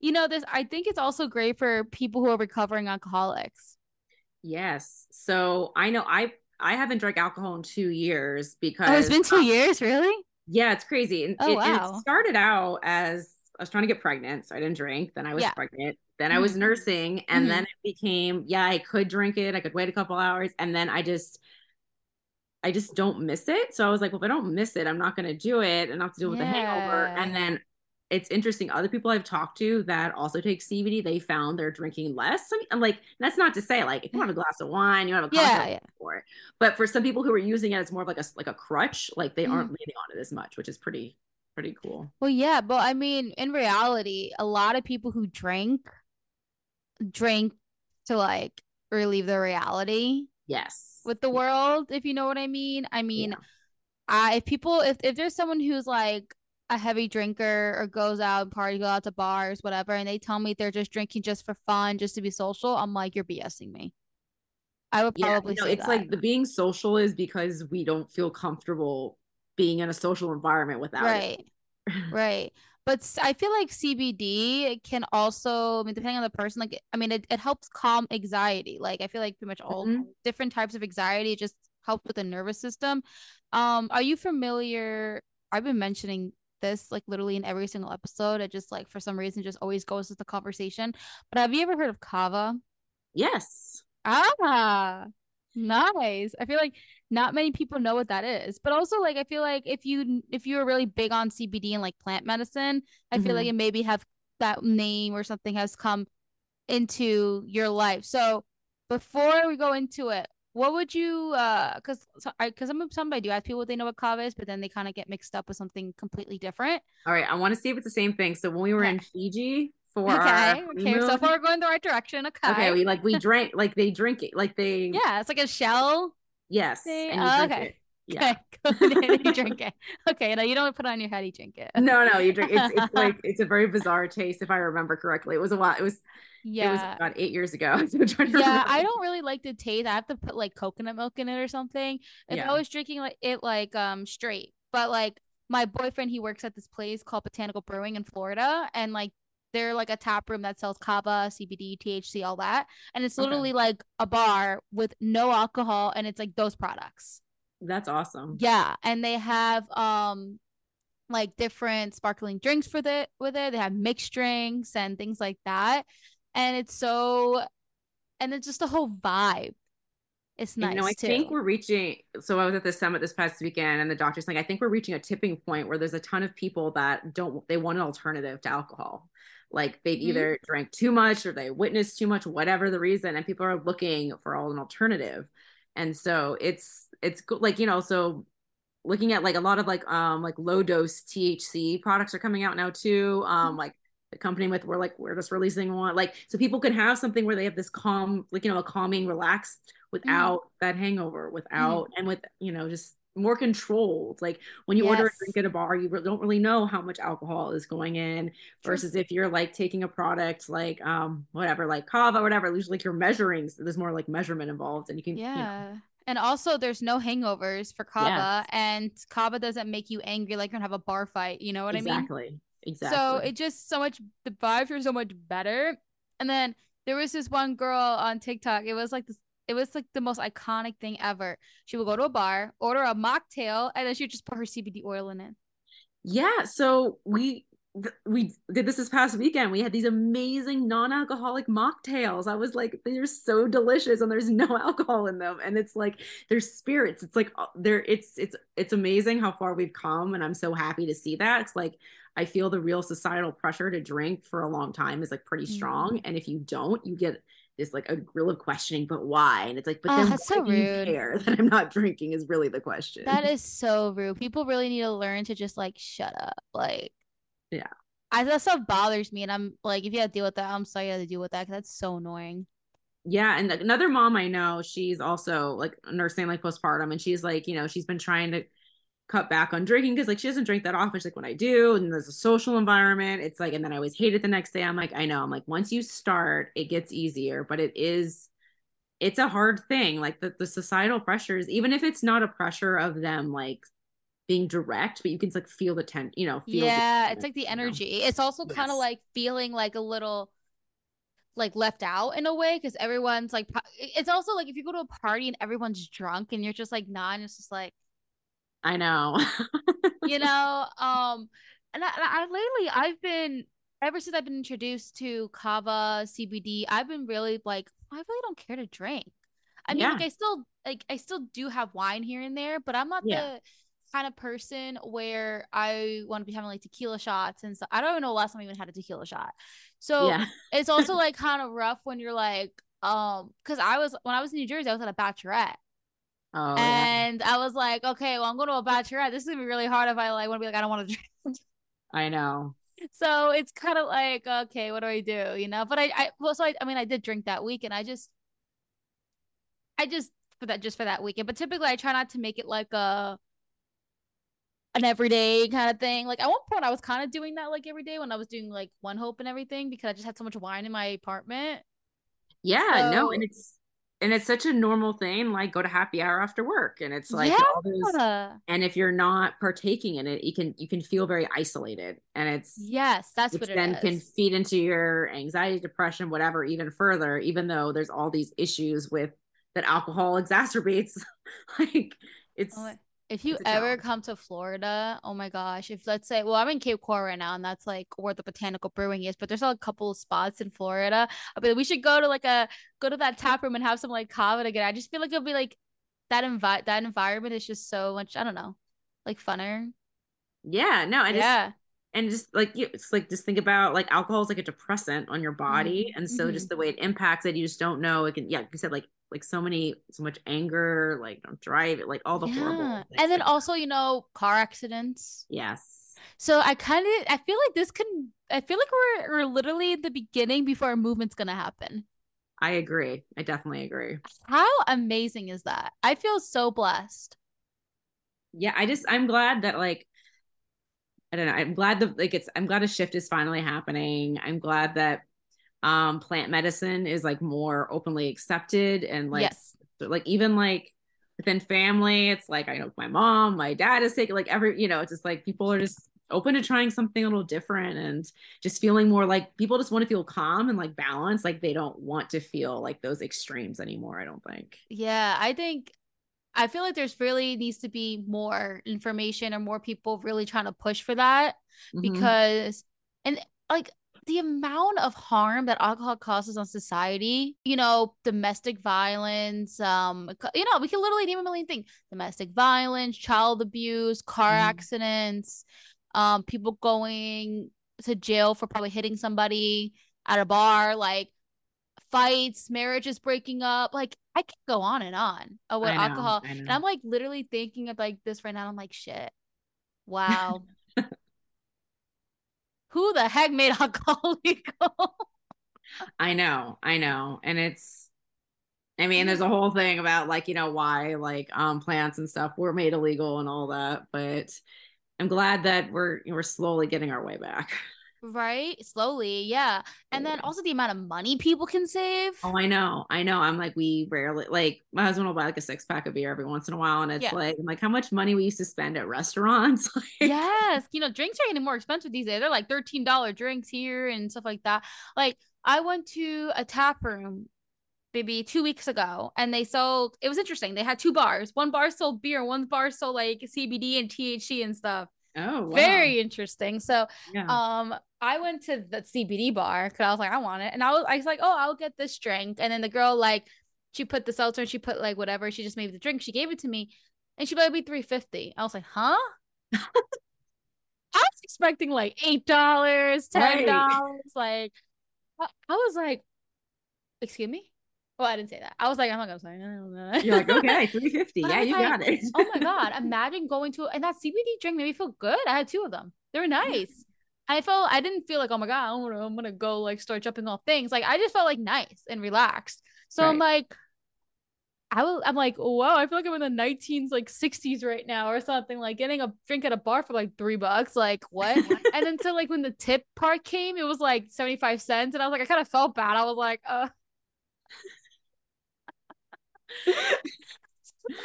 A: you know this I think it's also great for people who are recovering alcoholics.
B: yes. So I know I I haven't drank alcohol in two years because
A: Oh, it's been two
B: um,
A: years, really?
B: Yeah, it's crazy. And,
A: Oh,
B: it, and
A: wow.
B: it started out as I was trying to get pregnant, so I didn't drink. Then I was
A: Yeah.
B: pregnant. Then I was
A: Mhm.
B: nursing, and
A: Mhm.
B: then it became yeah, I could drink it. I could wait a couple hours, and then I just I just don't miss it. So I was like, well, if I don't miss it, I'm not going to do it, and not have to deal with the hangover. And then it's interesting. Other people I've talked to that also take CBD, they found they're drinking less. I mean, I'm like, that's not to say like if you have a glass of wine, you have a
A: Yeah, yeah.
B: for it. But for some people who are using it, it's more of like a like a crutch. Like they
A: Mhm.
B: aren't leaning on it as much, which is pretty pretty cool.
A: Well, yeah, but I mean, in reality, a lot of people who drink drink to like relieve the reality
B: Yes.
A: with the world, if you know what I mean. I mean,
B: Yeah.
A: I if people if if there's someone who's like a heavy drinker or goes out and party, go out to bars, whatever, and they tell me they're just drinking just for fun, just to be social, I'm like, you're BSing me. I would
B: yeah,
A: probably
B: you know,
A: say
B: it's
A: that.
B: like the being social is because we don't feel comfortable being in a social environment without
A: right.
B: it.
A: Right. But I feel like CBD can also, I mean, depending on the person, like, I mean, it, it helps calm anxiety. Like, I feel like pretty much all
B: Mhm.
A: different types of anxiety just help with the nervous system. Um, are you familiar? I've been mentioning this like literally in every single episode. It just like for some reason just always goes with the conversation. But have you ever heard of kava?
B: Yes.
A: Ah, nice. I feel like not many people know what that is. But also like I feel like if you if you're really big on CBD and like plant medicine, I feel like
B: Mhm.
A: it maybe have that name or something has come into your life. So before we go into it, what would you uh cuz I cuz I'm somebody do ask people what they know what kava is, but then they kind of get mixed up with something completely different.
B: All right. I want to see if it's the same thing. So when we were in Fiji for
A: Okay, okay. So far we're going the right direction. Okay.
B: okay, we like we drank like they drink it like they
A: yeah, it's like a shell
B: yes,
A: thing.
B: and you
A: Oh, okay.
B: Yeah.
A: Okay, you drink it. Okay, no, you don't put it on your head. You drink it.
B: No, no, you drink. It's, it's like it's a very bizarre taste, if I remember correctly. It was a while. It was yeah, it was about eight years ago. So
A: yeah, remember. I don't really like the taste. I have to put like coconut milk in it or something. If yeah. I was drinking like it like um straight, but like my boyfriend, he works at this place called Botanical Brewing in Florida, and like they're like a tap room that sells kava, CBD, THC, all that. And it's literally okay. like a bar with no alcohol and it's like those products.
B: That's awesome.
A: Yeah. And they have um like different sparkling drinks for the with it. They have mixed drinks and things like that. And it's so and it's just a whole vibe. It's nice. You know,
B: I
A: too.
B: think we're reaching. So I was at the summit this past weekend, and the doctor's like, I think we're reaching a tipping point where there's a ton of people that don't they want an alternative to alcohol. Like they've mm-hmm. either drank too much or they witnessed too much, whatever the reason, and people are looking for all an alternative. And so it's it's like you know, so looking at like a lot of like um like low dose THC products are coming out now too. Um mm-hmm. like the company with we're like we're just releasing one like so people can have something where they have this calm like you know a calming relaxed mm-hmm. without mm. that hangover without mm. and with you know just more controlled. Like when you yes. order a drink at a bar, you don't really know how much alcohol is going in versus if you're like taking a product like um whatever, like kava, whatever, usually like you're measuring. So there's more like measurement involved and you can
A: Yeah. You know. And also there's no hangovers for kava yes. and kava doesn't make you angry like you're gonna have a bar fight. You know what
B: exactly.
A: I mean?
B: Exactly. Exactly.
A: So it just so much the vibes are so much better. And then there was this one girl on TikTok. It was like this it was like the most iconic thing ever. She would go to a bar, order a mocktail, and then she would just put her CBD oil in it.
B: Yeah. So we we did this this past weekend. We had these amazing non-alcoholic mocktails. I was like, they're so delicious, and there's no alcohol in them, and it's like there's spirits. It's like there. It's it's it's amazing how far we've come, and I'm so happy to see that. It's like I feel the real societal pressure to drink for a long time is like pretty strong, mm-hmm. and if you don't, you get this like a grill of questioning, but why? And it's like, but oh, then that's so rude. care that I'm not drinking is really the question.
A: That is so rude. People really need to learn to just like shut up. Like,
B: yeah.
A: I that stuff bothers me, and I'm like, if you have to deal with that, I'm sorry you have to deal with that because that's so annoying.
B: Yeah, and another mom I know, she's also like nursing like postpartum, and she's like, you know, she's been trying to cut back on drinking because like she doesn't drink that often. She's like, when I do, and there's a social environment, it's like, and then I always hate it the next day. I'm like, I know. I'm like, once you start, it gets easier, but it is it's a hard thing. Like the, the societal pressures, even if it's not a pressure of them like being direct, but you can like feel the tent, you know,
A: yeah, it's like the energy. You know? It's also yes. kind of like feeling like a little like left out in a way because everyone's like it's also like if you go to a party and everyone's drunk and you're just like not nah, it's just like
B: I know.
A: you know, um, and I, I lately I've been ever since I've been introduced to kava CBD, I've been really like I really don't care to drink. I mean, yeah. like I still like I still do have wine here and there, but I'm not yeah. the kind of person where I want to be having like tequila shots and so I don't even know last time I even had a tequila shot. So yeah. it's also like kind of rough when you're like, um, because I was when I was in New Jersey, I was at a bachelorette Oh, and yeah. I was like, okay, well, I'm going to a bachelorette. This is gonna be really hard if I like want to be like, I don't want to drink.
B: I know.
A: So it's kind of like, okay, what do I do? You know, but I, I, well, so I, I mean, I did drink that week, and I just, I just for that, just for that weekend. But typically, I try not to make it like a, an everyday kind of thing. Like at one point, I was kind of doing that like every day when I was doing like One Hope and everything because I just had so much wine in my apartment.
B: Yeah, so, no, and it's and it's such a normal thing like go to happy hour after work and it's like yeah. those and if you're not partaking in it you can you can feel very isolated and it's
A: yes that's what it
B: then
A: is.
B: can feed into your anxiety depression whatever even further even though there's all these issues with that alcohol exacerbates like it's oh,
A: if you ever come to Florida, oh my gosh, if let's say, well, I'm in Cape Coral right now, and that's like where the botanical brewing is, but there's a couple of spots in Florida. But we should go to like a go to that tap room and have some like kava again. I just feel like it'll be like that invite that environment is just so much, I don't know, like funner.
B: Yeah, no, and yeah. And just like you it's like just think about like alcohol is like a depressant on your body. Mm-hmm. and so mm-hmm. just the way it impacts it you just don't know. It can yeah like you said like like so many so much anger like don't drive it like all the yeah. horrible
A: and then also you know car accidents.
B: Yes.
A: So i kind of i feel like this can i feel like we're, we're literally the beginning before a movement's gonna happen.
B: I agree. I definitely agree.
A: How amazing is that? I feel so blessed.
B: Yeah, I just I'm glad that like I don't know. I'm glad that like it's I'm glad a shift is finally happening. I'm glad that um plant medicine is like more openly accepted and like
A: yes.
B: like even like within family, it's like I know my mom, my dad is taking like every, you know, it's just like people are just open to trying something a little different and just feeling more like people just want to feel calm and like balance. Like they don't want to feel like those extremes anymore, I don't think.
A: Yeah, I think I feel like there's really needs to be more information or more people really trying to push for that mm-hmm. because and like the amount of harm that alcohol causes on society, you know, domestic violence, um, you know, we can literally name a million things. Domestic violence, child abuse, car mm. accidents, um, people going to jail for probably hitting somebody at a bar, like fights, marriages breaking up. Like I can go on and on with know, alcohol. And I'm like literally thinking of like this right now. I'm like, shit. Wow. Who the heck made alcohol legal?
B: I know, I know. And it's I mean, there's a whole thing about like, you know, why like um plants and stuff were made illegal and all that, but I'm glad that we're we're slowly getting our way back.
A: Right? Slowly, yeah. And then also the amount of money people can save.
B: Oh, I know. I know. I'm like, we rarely like my husband will buy like a six pack of beer every once in a while. And it's yeah. like, I'm like, how much money we used to spend at restaurants.
A: yes. You know, drinks are getting more expensive these days. They're like $13 drinks here and stuff like that. Like I went to a tap room maybe two weeks ago and they sold it was interesting they had two bars one bar sold beer one bar sold like cbd and thc and stuff
B: Oh,
A: wow. very interesting. So, yeah. um, I went to the CBD bar because I was like, I want it, and I was, I was like, oh, I'll get this drink, and then the girl like, she put the seltzer, and she put like whatever, she just made the drink, she gave it to me, and she be three fifty. I was like, huh? I was expecting like eight dollars, ten dollars, right. like, I, I was like, excuse me. Well, I didn't say that. I was like, I'm not gonna
B: say. You're like, okay, three fifty. yeah, you like, got it.
A: oh my god! Imagine going to and that CBD drink made me feel good. I had two of them. They were nice. I felt I didn't feel like oh my god, I'm gonna, I'm gonna go like start jumping off things. Like I just felt like nice and relaxed. So right. I'm like, I will I'm like, wow, I feel like I'm in the 19s, like 60s right now or something. Like getting a drink at a bar for like three bucks. Like what? and then so like when the tip part came, it was like 75 cents, and I was like, I kind of felt bad. I was like, uh.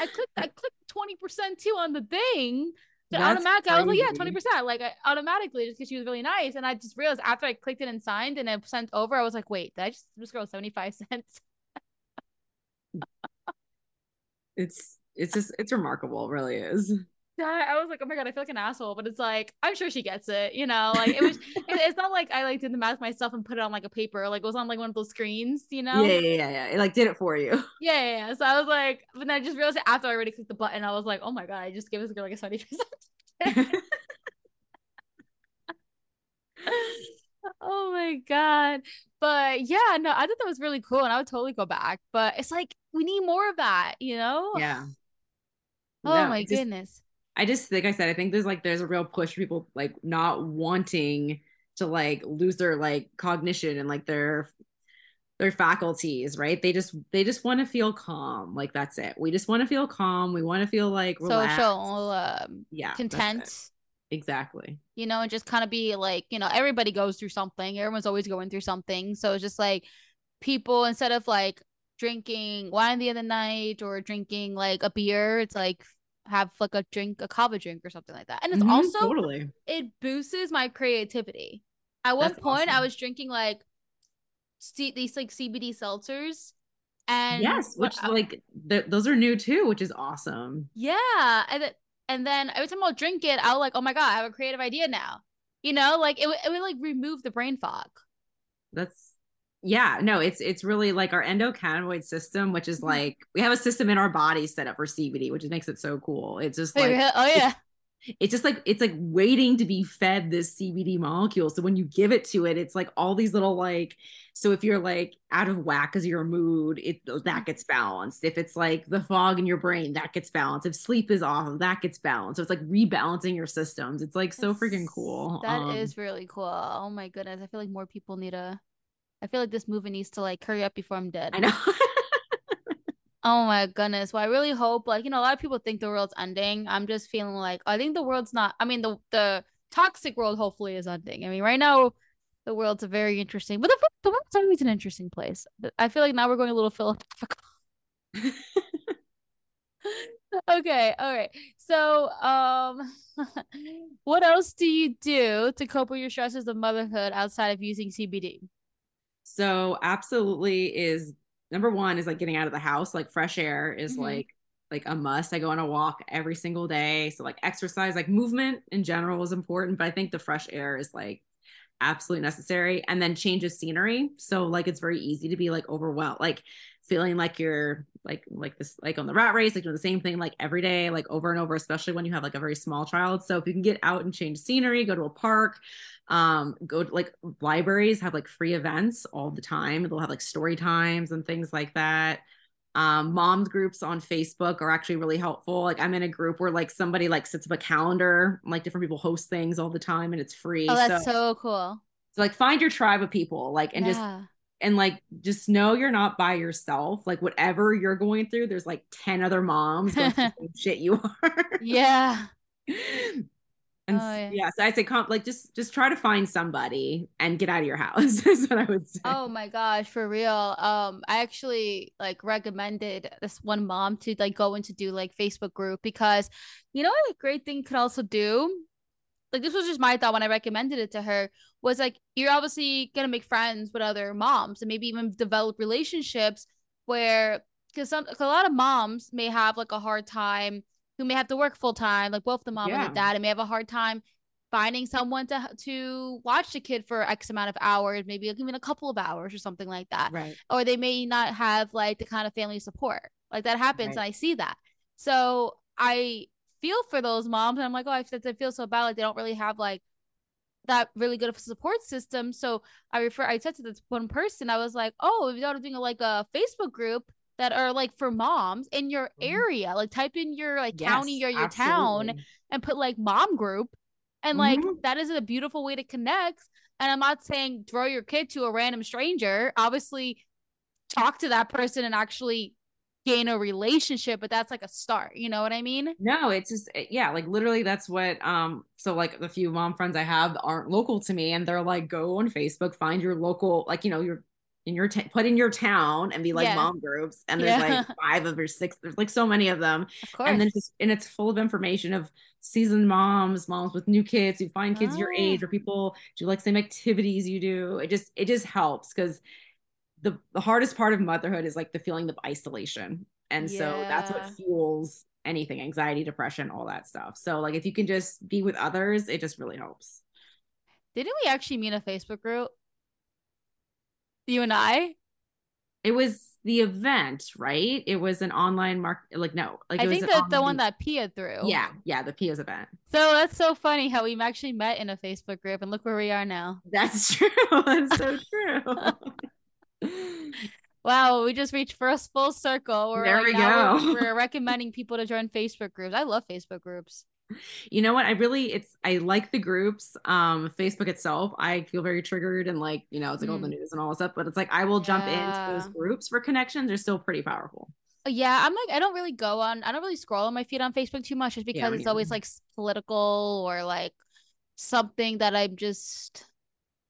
A: I clicked I clicked 20% too on the thing. Automatically, I was like, yeah, 20%. Like I, automatically, just because she was really nice. And I just realized after I clicked it and signed and I sent over, I was like, wait, did I just just go 75 cents?
B: it's it's just it's remarkable, it really is.
A: I was like, oh my god, I feel like an asshole, but it's like I'm sure she gets it, you know. Like it was, it, it's not like I like did the math myself and put it on like a paper, like it was on like one of those screens, you know.
B: Yeah, yeah, yeah, yeah. It like did it for you.
A: Yeah, yeah, yeah. So I was like, but then I just realized after I already clicked the button, I was like, oh my god, I just gave this girl like a seventy percent. oh my god but yeah no i thought that was really cool and i would totally go back but it's like we need more of that you know
B: yeah
A: oh no, my goodness
B: I just like I said, I think there's like there's a real push for people like not wanting to like lose their like cognition and like their their faculties, right? They just they just want to feel calm. Like that's it. We just want to feel calm. We want to feel like relaxed.
A: social um yeah content.
B: Exactly.
A: You know, and just kind of be like, you know, everybody goes through something. Everyone's always going through something. So it's just like people instead of like drinking wine the other night or drinking like a beer, it's like have like a drink, a kava drink or something like that. And it's mm-hmm, also totally it boosts my creativity. At one That's point, awesome. I was drinking like see these like CBD seltzers, and
B: yes, which like th- those are new too, which is awesome.
A: Yeah, and th- and then every time I'll drink it, I'll like, oh my god, I have a creative idea now. You know, like it, w- it would like remove the brain fog.
B: That's yeah no it's it's really like our endocannabinoid system which is mm-hmm. like we have a system in our body set up for cbd which makes it so cool. It's just like
A: oh yeah.
B: it's, it's just like it's like waiting to be fed this cbd molecule. So when you give it to it it's like all these little like so if you're like out of whack because your mood it that mm-hmm. gets balanced. If it's like the fog in your brain that gets balanced. If sleep is off that gets balanced. So it's like rebalancing your systems. It's like so freaking cool.
A: That um, is really cool. Oh my goodness. I feel like more people need to I feel like this movie needs to like hurry up before I'm dead.
B: I know.
A: Oh my goodness. Well, I really hope like, you know, a lot of people think the world's ending. I'm just feeling like I think the world's not I mean the the toxic world hopefully is ending. I mean, right now the world's a very interesting, but the, the world's always an interesting place. I feel like now we're going a little philosophical. okay, all right. So, um, what else do you do to cope with your stresses of motherhood outside of using CBD?
B: So, absolutely is number one is like getting out of the house. Like fresh air is mm-hmm. like like a must. I go on a walk every single day. So like exercise, like movement in general is important, but I think the fresh air is like absolutely necessary and then change of scenery. So like it's very easy to be like overwhelmed like feeling like you're like like this like on the rat race like doing the same thing like every day like over and over especially when you have like a very small child. So if you can get out and change scenery go to a park um go to like libraries have like free events all the time. They'll have like story times and things like that um, moms groups on Facebook are actually really helpful. Like I'm in a group where like somebody like sets up a calendar, like different people host things all the time and it's free.
A: Oh, that's so, so cool.
B: So like find your tribe of people, like and yeah. just and like just know you're not by yourself. Like whatever you're going through, there's like 10 other moms going through shit you are.
A: yeah.
B: And oh, yeah. yeah. so I say, comp, like, just just try to find somebody and get out of your house. is what I would say.
A: Oh my gosh, for real. Um, I actually like recommended this one mom to like go into do like Facebook group because, you know, what a great thing could also do. Like this was just my thought when I recommended it to her was like you're obviously gonna make friends with other moms and maybe even develop relationships where because some a lot of moms may have like a hard time who may have to work full time, like both the mom yeah. and the dad, and may have a hard time finding someone to to watch the kid for X amount of hours, maybe even a couple of hours or something like that.
B: Right.
A: Or they may not have like the kind of family support. Like that happens, right. and I see that. So I feel for those moms, and I'm like, oh, I feel so bad. Like they don't really have like that really good of a support system. So I refer, I said to this one person, I was like, oh, if you're doing like a Facebook group that are like for moms in your mm-hmm. area. Like type in your like yes, county or your absolutely. town and put like mom group. And like mm-hmm. that is a beautiful way to connect. And I'm not saying throw your kid to a random stranger. Obviously, talk to that person and actually gain a relationship, but that's like a start. You know what I mean?
B: No, it's just eh, yeah, like literally that's what um so like the few mom friends I have aren't local to me and they're like go on Facebook, find your local like you know your in your t- put in your town and be like yeah. mom groups and there's yeah. like five of or six there's like so many of them
A: of
B: and then just and it's full of information of seasoned moms moms with new kids who find kids oh. your age or people do like same activities you do it just it just helps because the the hardest part of motherhood is like the feeling of isolation and yeah. so that's what fuels anything anxiety depression all that stuff so like if you can just be with others it just really helps
A: didn't we actually meet a facebook group you and I?
B: It was the event, right? It was an online mark like no, like
A: I
B: think
A: that the one that Pia threw.
B: Yeah, yeah, the Pia's event.
A: So that's so funny how we've actually met in a Facebook group and look where we are now.
B: That's true. That's so true.
A: wow, we just reached first full circle.
B: We're there like, we go.
A: We're, we're recommending people to join Facebook groups. I love Facebook groups
B: you know what? I really it's i like the groups um facebook itself. I feel very triggered and like you know it's like mm. all the news and all this stuff but it's like i will yeah. jump into those groups for connections. They're still pretty powerful.
A: Uh, yeah i'm like i don't really go on i don't really scroll on my feed on facebook too much just because yeah, it's always like political or like something that i'm just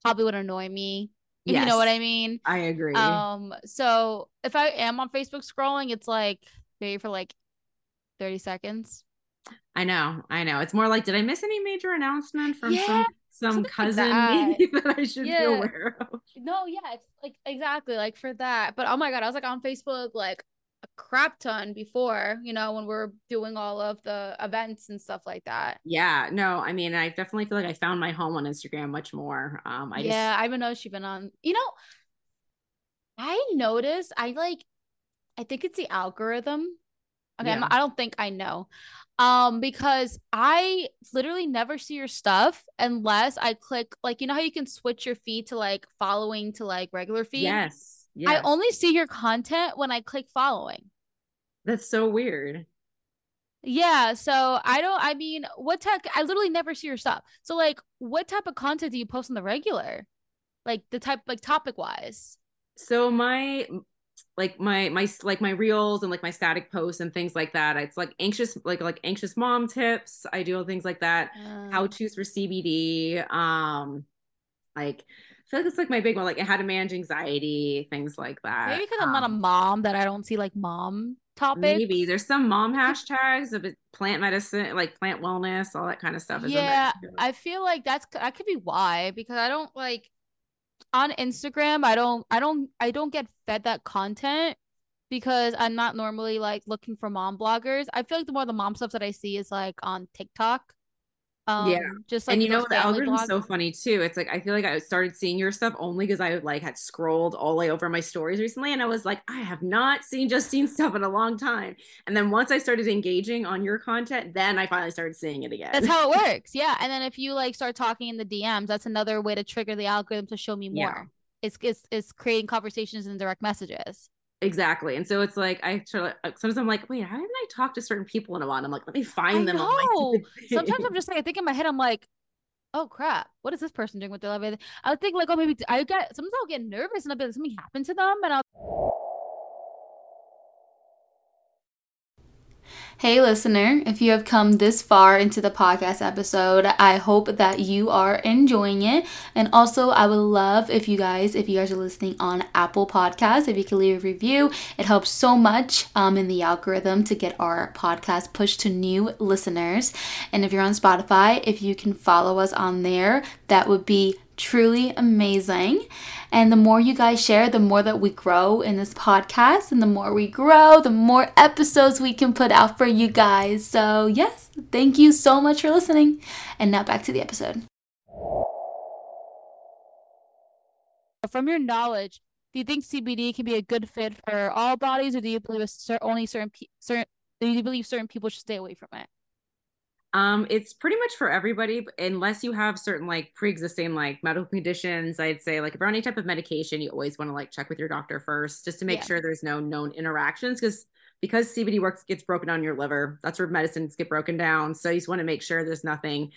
A: probably would annoy me if yes, you know what i mean.
B: I agree.
A: Um so if i am on facebook scrolling it's like maybe for like 30 seconds
B: I know, I know. It's more like, did I miss any major announcement from yeah, some some cousin like that. that. I should yeah. be aware of?
A: No, yeah, it's like exactly like for that. But oh my god, I was like on Facebook like a crap ton before, you know, when we are doing all of the events and stuff like that.
B: Yeah, no, I mean, I definitely feel like I found my home on Instagram much more. Um, I
A: yeah, just... I even know she's been on. You know, I noticed. I like. I think it's the algorithm. Okay, yeah. I don't think I know um because i literally never see your stuff unless i click like you know how you can switch your feed to like following to like regular feed?
B: Yes, yes.
A: i only see your content when i click following.
B: That's so weird.
A: Yeah so i don't i mean what tech i literally never see your stuff. So like what type of content do you post on the regular? Like the type like topic wise
B: so my like my my like my reels and like my static posts and things like that. It's like anxious like like anxious mom tips. I do all things like that. How to's for CBD. Um, like I feel like it's like my big one, like how to manage anxiety, things like that.
C: Maybe because um, I'm not a um, mom that I don't see like mom topics.
B: Maybe there's some mom hashtags of plant medicine, like plant wellness, all that kind of stuff.
C: Yeah, I feel like that's that could be why because I don't like on Instagram, I don't I don't I don't get fed that content because I'm not normally like looking for mom bloggers. I feel like the more the mom stuff that I see is like on TikTok.
B: Um, yeah, just like and you know the algorithm's so funny too. It's like I feel like I started seeing your stuff only because I like had scrolled all the way over my stories recently, and I was like, I have not seen Justine stuff in a long time. And then once I started engaging on your content, then I finally started seeing it again.
C: That's how it works. Yeah, and then if you like start talking in the DMs, that's another way to trigger the algorithm to show me more. Yeah. It's it's it's creating conversations and direct messages.
B: Exactly. And so it's like I try sometimes I'm like, wait, how haven't I talked to certain people in a while? And I'm like, let me find I them. Know.
C: sometimes I'm just like I think in my head, I'm like, oh crap, what is this person doing with their life? I would think like, oh maybe I get sometimes I'll get nervous and I'll be like, something happened to them and I'll
A: Hey, listener, if you have come this far into the podcast episode, I hope that you are enjoying it. And also, I would love if you guys, if you guys are listening on Apple Podcasts, if you can leave a review. It helps so much um, in the algorithm to get our podcast pushed to new listeners. And if you're on Spotify, if you can follow us on there, that would be truly amazing. And the more you guys share, the more that we grow in this podcast. And the more we grow, the more episodes we can put out for you guys. So, yes, thank you so much for listening. And now back to the episode.
C: From your knowledge, do you think CBD can be a good fit for all bodies, or do you believe only certain certain do you believe certain people should stay away from it?
B: Um, it's pretty much for everybody, unless you have certain like pre-existing like medical conditions. I'd say like if you're on any type of medication, you always want to like check with your doctor first, just to make yeah. sure there's no known interactions, because because CBD works gets broken down in your liver. That's where medicines get broken down. So you just want to make sure there's nothing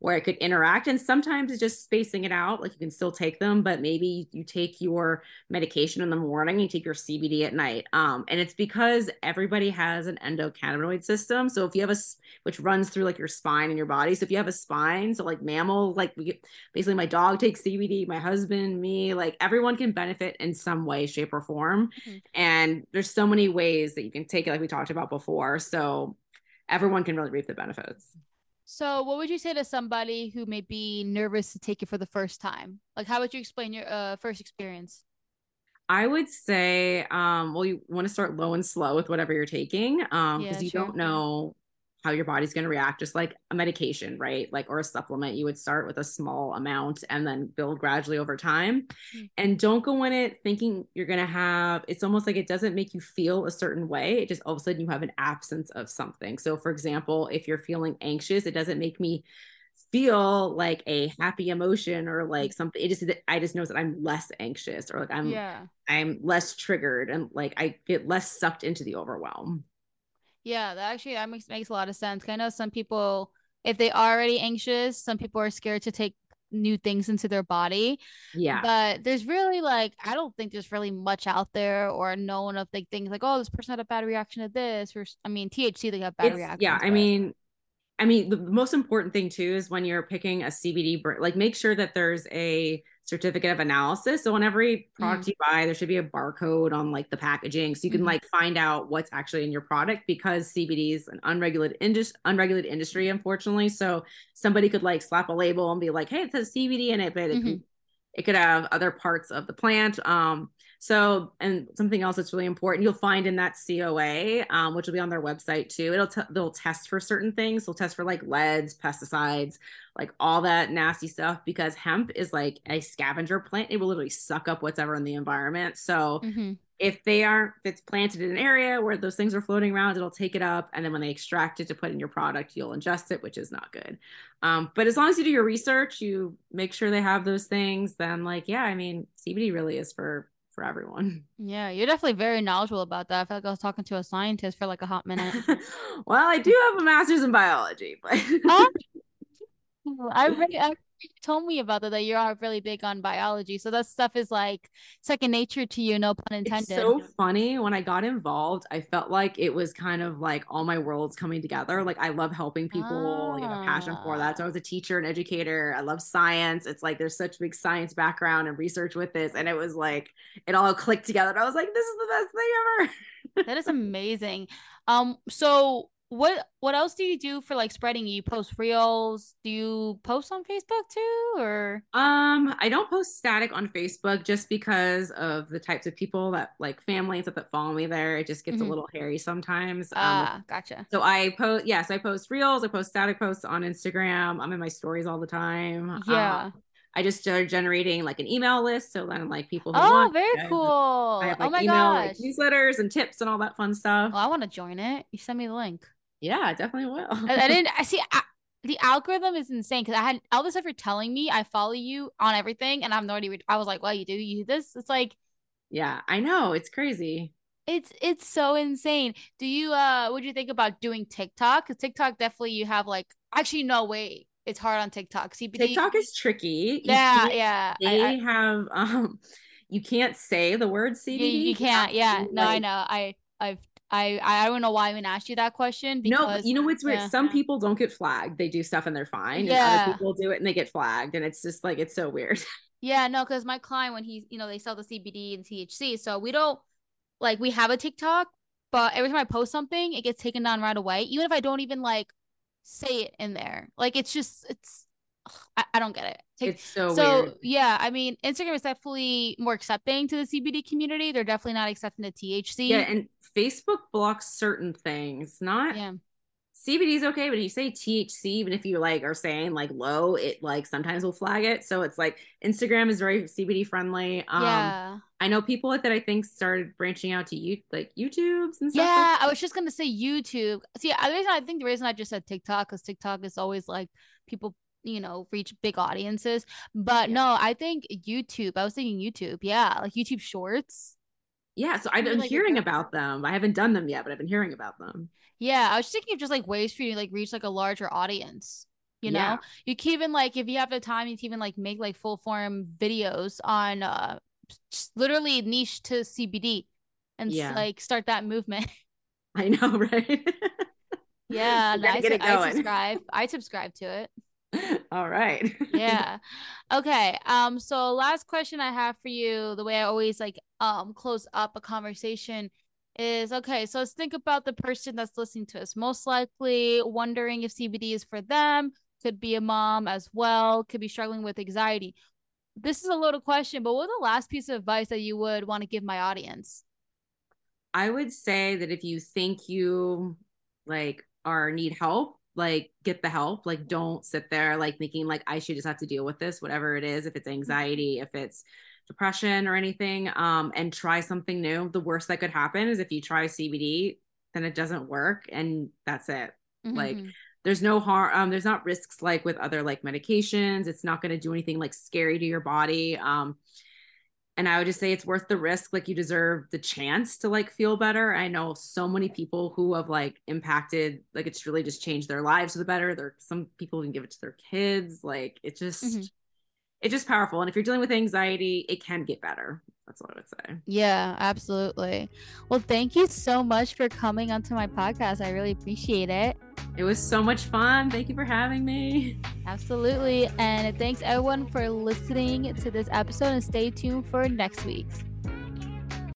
B: where it could interact. And sometimes it's just spacing it out. Like you can still take them, but maybe you take your medication in the morning, you take your CBD at night. Um, and it's because everybody has an endocannabinoid system. So if you have a, which runs through like your spine and your body. So if you have a spine, so like mammal, like we, basically my dog takes CBD, my husband, me, like everyone can benefit in some way, shape, or form. Mm-hmm. And there's so many ways that you can take it, like we talked about before. So everyone can really reap the benefits.
C: So, what would you say to somebody who may be nervous to take it for the first time? Like, how would you explain your uh, first experience?
B: I would say, um, well, you want to start low and slow with whatever you're taking, um, because yeah, you don't know how your body's going to react just like a medication right? Like or a supplement you would start with a small amount and then build gradually over time. Mm-hmm. and don't go in it thinking you're going to have it's almost like it doesn't make you feel a certain way it just all of a sudden you have an absence of something. So for example if you're feeling anxious it doesn't make me feel like a happy emotion or like something it just i just know that i'm less anxious or like i'm yeah. I'm less triggered and like i get less sucked into the overwhelm
C: yeah, that actually that makes makes a lot of sense. I know some people, if they are already anxious, some people are scared to take new things into their body.
B: Yeah.
C: But there's really like I don't think there's really much out there or known of like things like, oh, this person had a bad reaction to this, or I mean THC they have bad reactions.
B: Yeah, I mean I mean, the most important thing too is when you're picking a CBD, like make sure that there's a certificate of analysis. So on every product mm. you buy, there should be a barcode on like the packaging, so you can mm. like find out what's actually in your product because CBD is an unregulated industry, unregulated industry, unfortunately. So somebody could like slap a label and be like, "Hey, it says CBD in it," but mm-hmm. it, it could have other parts of the plant. Um, so, and something else that's really important, you'll find in that COA, um, which will be on their website too. It'll t- they'll test for certain things. They'll test for like leads, pesticides, like all that nasty stuff. Because hemp is like a scavenger plant; it will literally suck up whatever in the environment. So, mm-hmm. if they aren't, if it's planted in an area where those things are floating around, it'll take it up, and then when they extract it to put in your product, you'll ingest it, which is not good. Um, but as long as you do your research, you make sure they have those things. Then, like, yeah, I mean, CBD really is for for everyone.
C: Yeah, you're definitely very knowledgeable about that. I feel like I was talking to a scientist for like a hot minute.
B: well, I do have a master's in biology, but oh,
C: I, I,
A: you told me about that that you are really big on biology. So that stuff is like second nature to you, no pun intended.
B: It's so funny. When I got involved, I felt like it was kind of like all my worlds coming together. Like I love helping people. Like, I have a passion for that. So I was a teacher and educator. I love science. It's like there's such big science background and research with this. And it was like it all clicked together. And I was like, this is the best thing ever.
A: that is amazing. Um, so what what else do you do for like spreading you post reels do you post on facebook too or
B: um i don't post static on facebook just because of the types of people that like families that, that follow me there it just gets mm-hmm. a little hairy sometimes
A: ah um, gotcha
B: so i post yes i post reels i post static posts on instagram i'm in my stories all the time
A: yeah um,
B: I just started generating like an email list. So then like people who
A: Oh,
B: want,
A: very cool. I have, like, oh my email, gosh. Like,
B: newsletters and tips and all that fun stuff.
A: Oh, I want to join it. You send me the link.
B: Yeah, definitely will.
A: I, I, didn't. I see. I, the algorithm is insane because I had all the stuff you're telling me. I follow you on everything, and I'm already. I was like, "Well, you do you do this?" It's like,
B: yeah, I know it's crazy.
A: It's it's so insane. Do you uh? What do you think about doing TikTok? Because TikTok definitely you have like actually no way. It's hard on TikTok. CBD.
B: TikTok is tricky.
A: Yeah, yeah.
B: They I, I, have um, you can't say the word CBD.
A: You, you can't. Yeah. No, like, I know. I I've I I don't know why I even asked you that question.
B: Because, no, you know what's weird? Yeah. Some people don't get flagged. They do stuff and they're fine. Yeah. And other people do it and they get flagged. And it's just like it's so weird.
A: Yeah, no, because my client when he's you know, they sell the CBD and THC. So we don't like we have a TikTok, but every time I post something, it gets taken down right away. Even if I don't even like say it in there. Like it's just it's I, I don't get it.
B: Take, it's so
A: so
B: weird.
A: yeah. I mean, Instagram is definitely more accepting to the CBD community. They're definitely not accepting the THC.
B: Yeah, and Facebook blocks certain things. Not
A: yeah.
B: CBD is okay, but if you say THC, even if you like are saying like low, it like sometimes will flag it. So it's like Instagram is very CBD friendly. Um,
A: yeah.
B: I know people that I think started branching out to you like YouTube's and
A: stuff. Yeah, like I was just gonna say YouTube. See, the reason I think the reason I just said TikTok because TikTok is always like people you know reach big audiences. But yeah. no i think youtube i was thinking youtube yeah like youtube shorts.
B: Yeah so i've been like hearing about them. I haven't done them yet but i've been hearing about them.
A: Yeah i was thinking of just like ways for you to like reach like a larger audience you know? Yeah. you can even like if you have the time you can even like make like full form videos on uh literally niche to cbd and yeah. like start that movement.
B: I know right?
A: Yeah I, I subscribe i subscribe to it
B: All right.
A: yeah. Okay. Um so last question I have for you, the way I always like um close up a conversation is okay, so let's think about the person that's listening to us. Most likely wondering if CBD is for them, could be a mom as well, could be struggling with anxiety. This is a loaded question, but what's the last piece of advice that you would want to give my audience?
B: I would say that if you think you like are need help, like get the help like don't sit there like thinking like i should just have to deal with this whatever it is if it's anxiety if it's depression or anything um and try something new. The worst that could happen is if you try cbd then it doesn't work and that's it. Mm-hmm. like there's no harm um there's not risks like with other like medications. It's not going to do anything like scary to your body um and i would just say it's worth the risk like you deserve the chance to like feel better. I know so many people who have like impacted like it's really just changed their lives for the better. There some people even give it to their kids. Like it just mm-hmm. It's just powerful and if you're dealing with anxiety it can get better that's what i would say
A: yeah absolutely well thank you so much for coming onto my podcast i really appreciate it
B: it was so much fun. Thank you for having me.
A: Absolutely. And thanks everyone for listening to this episode and stay tuned for next week's.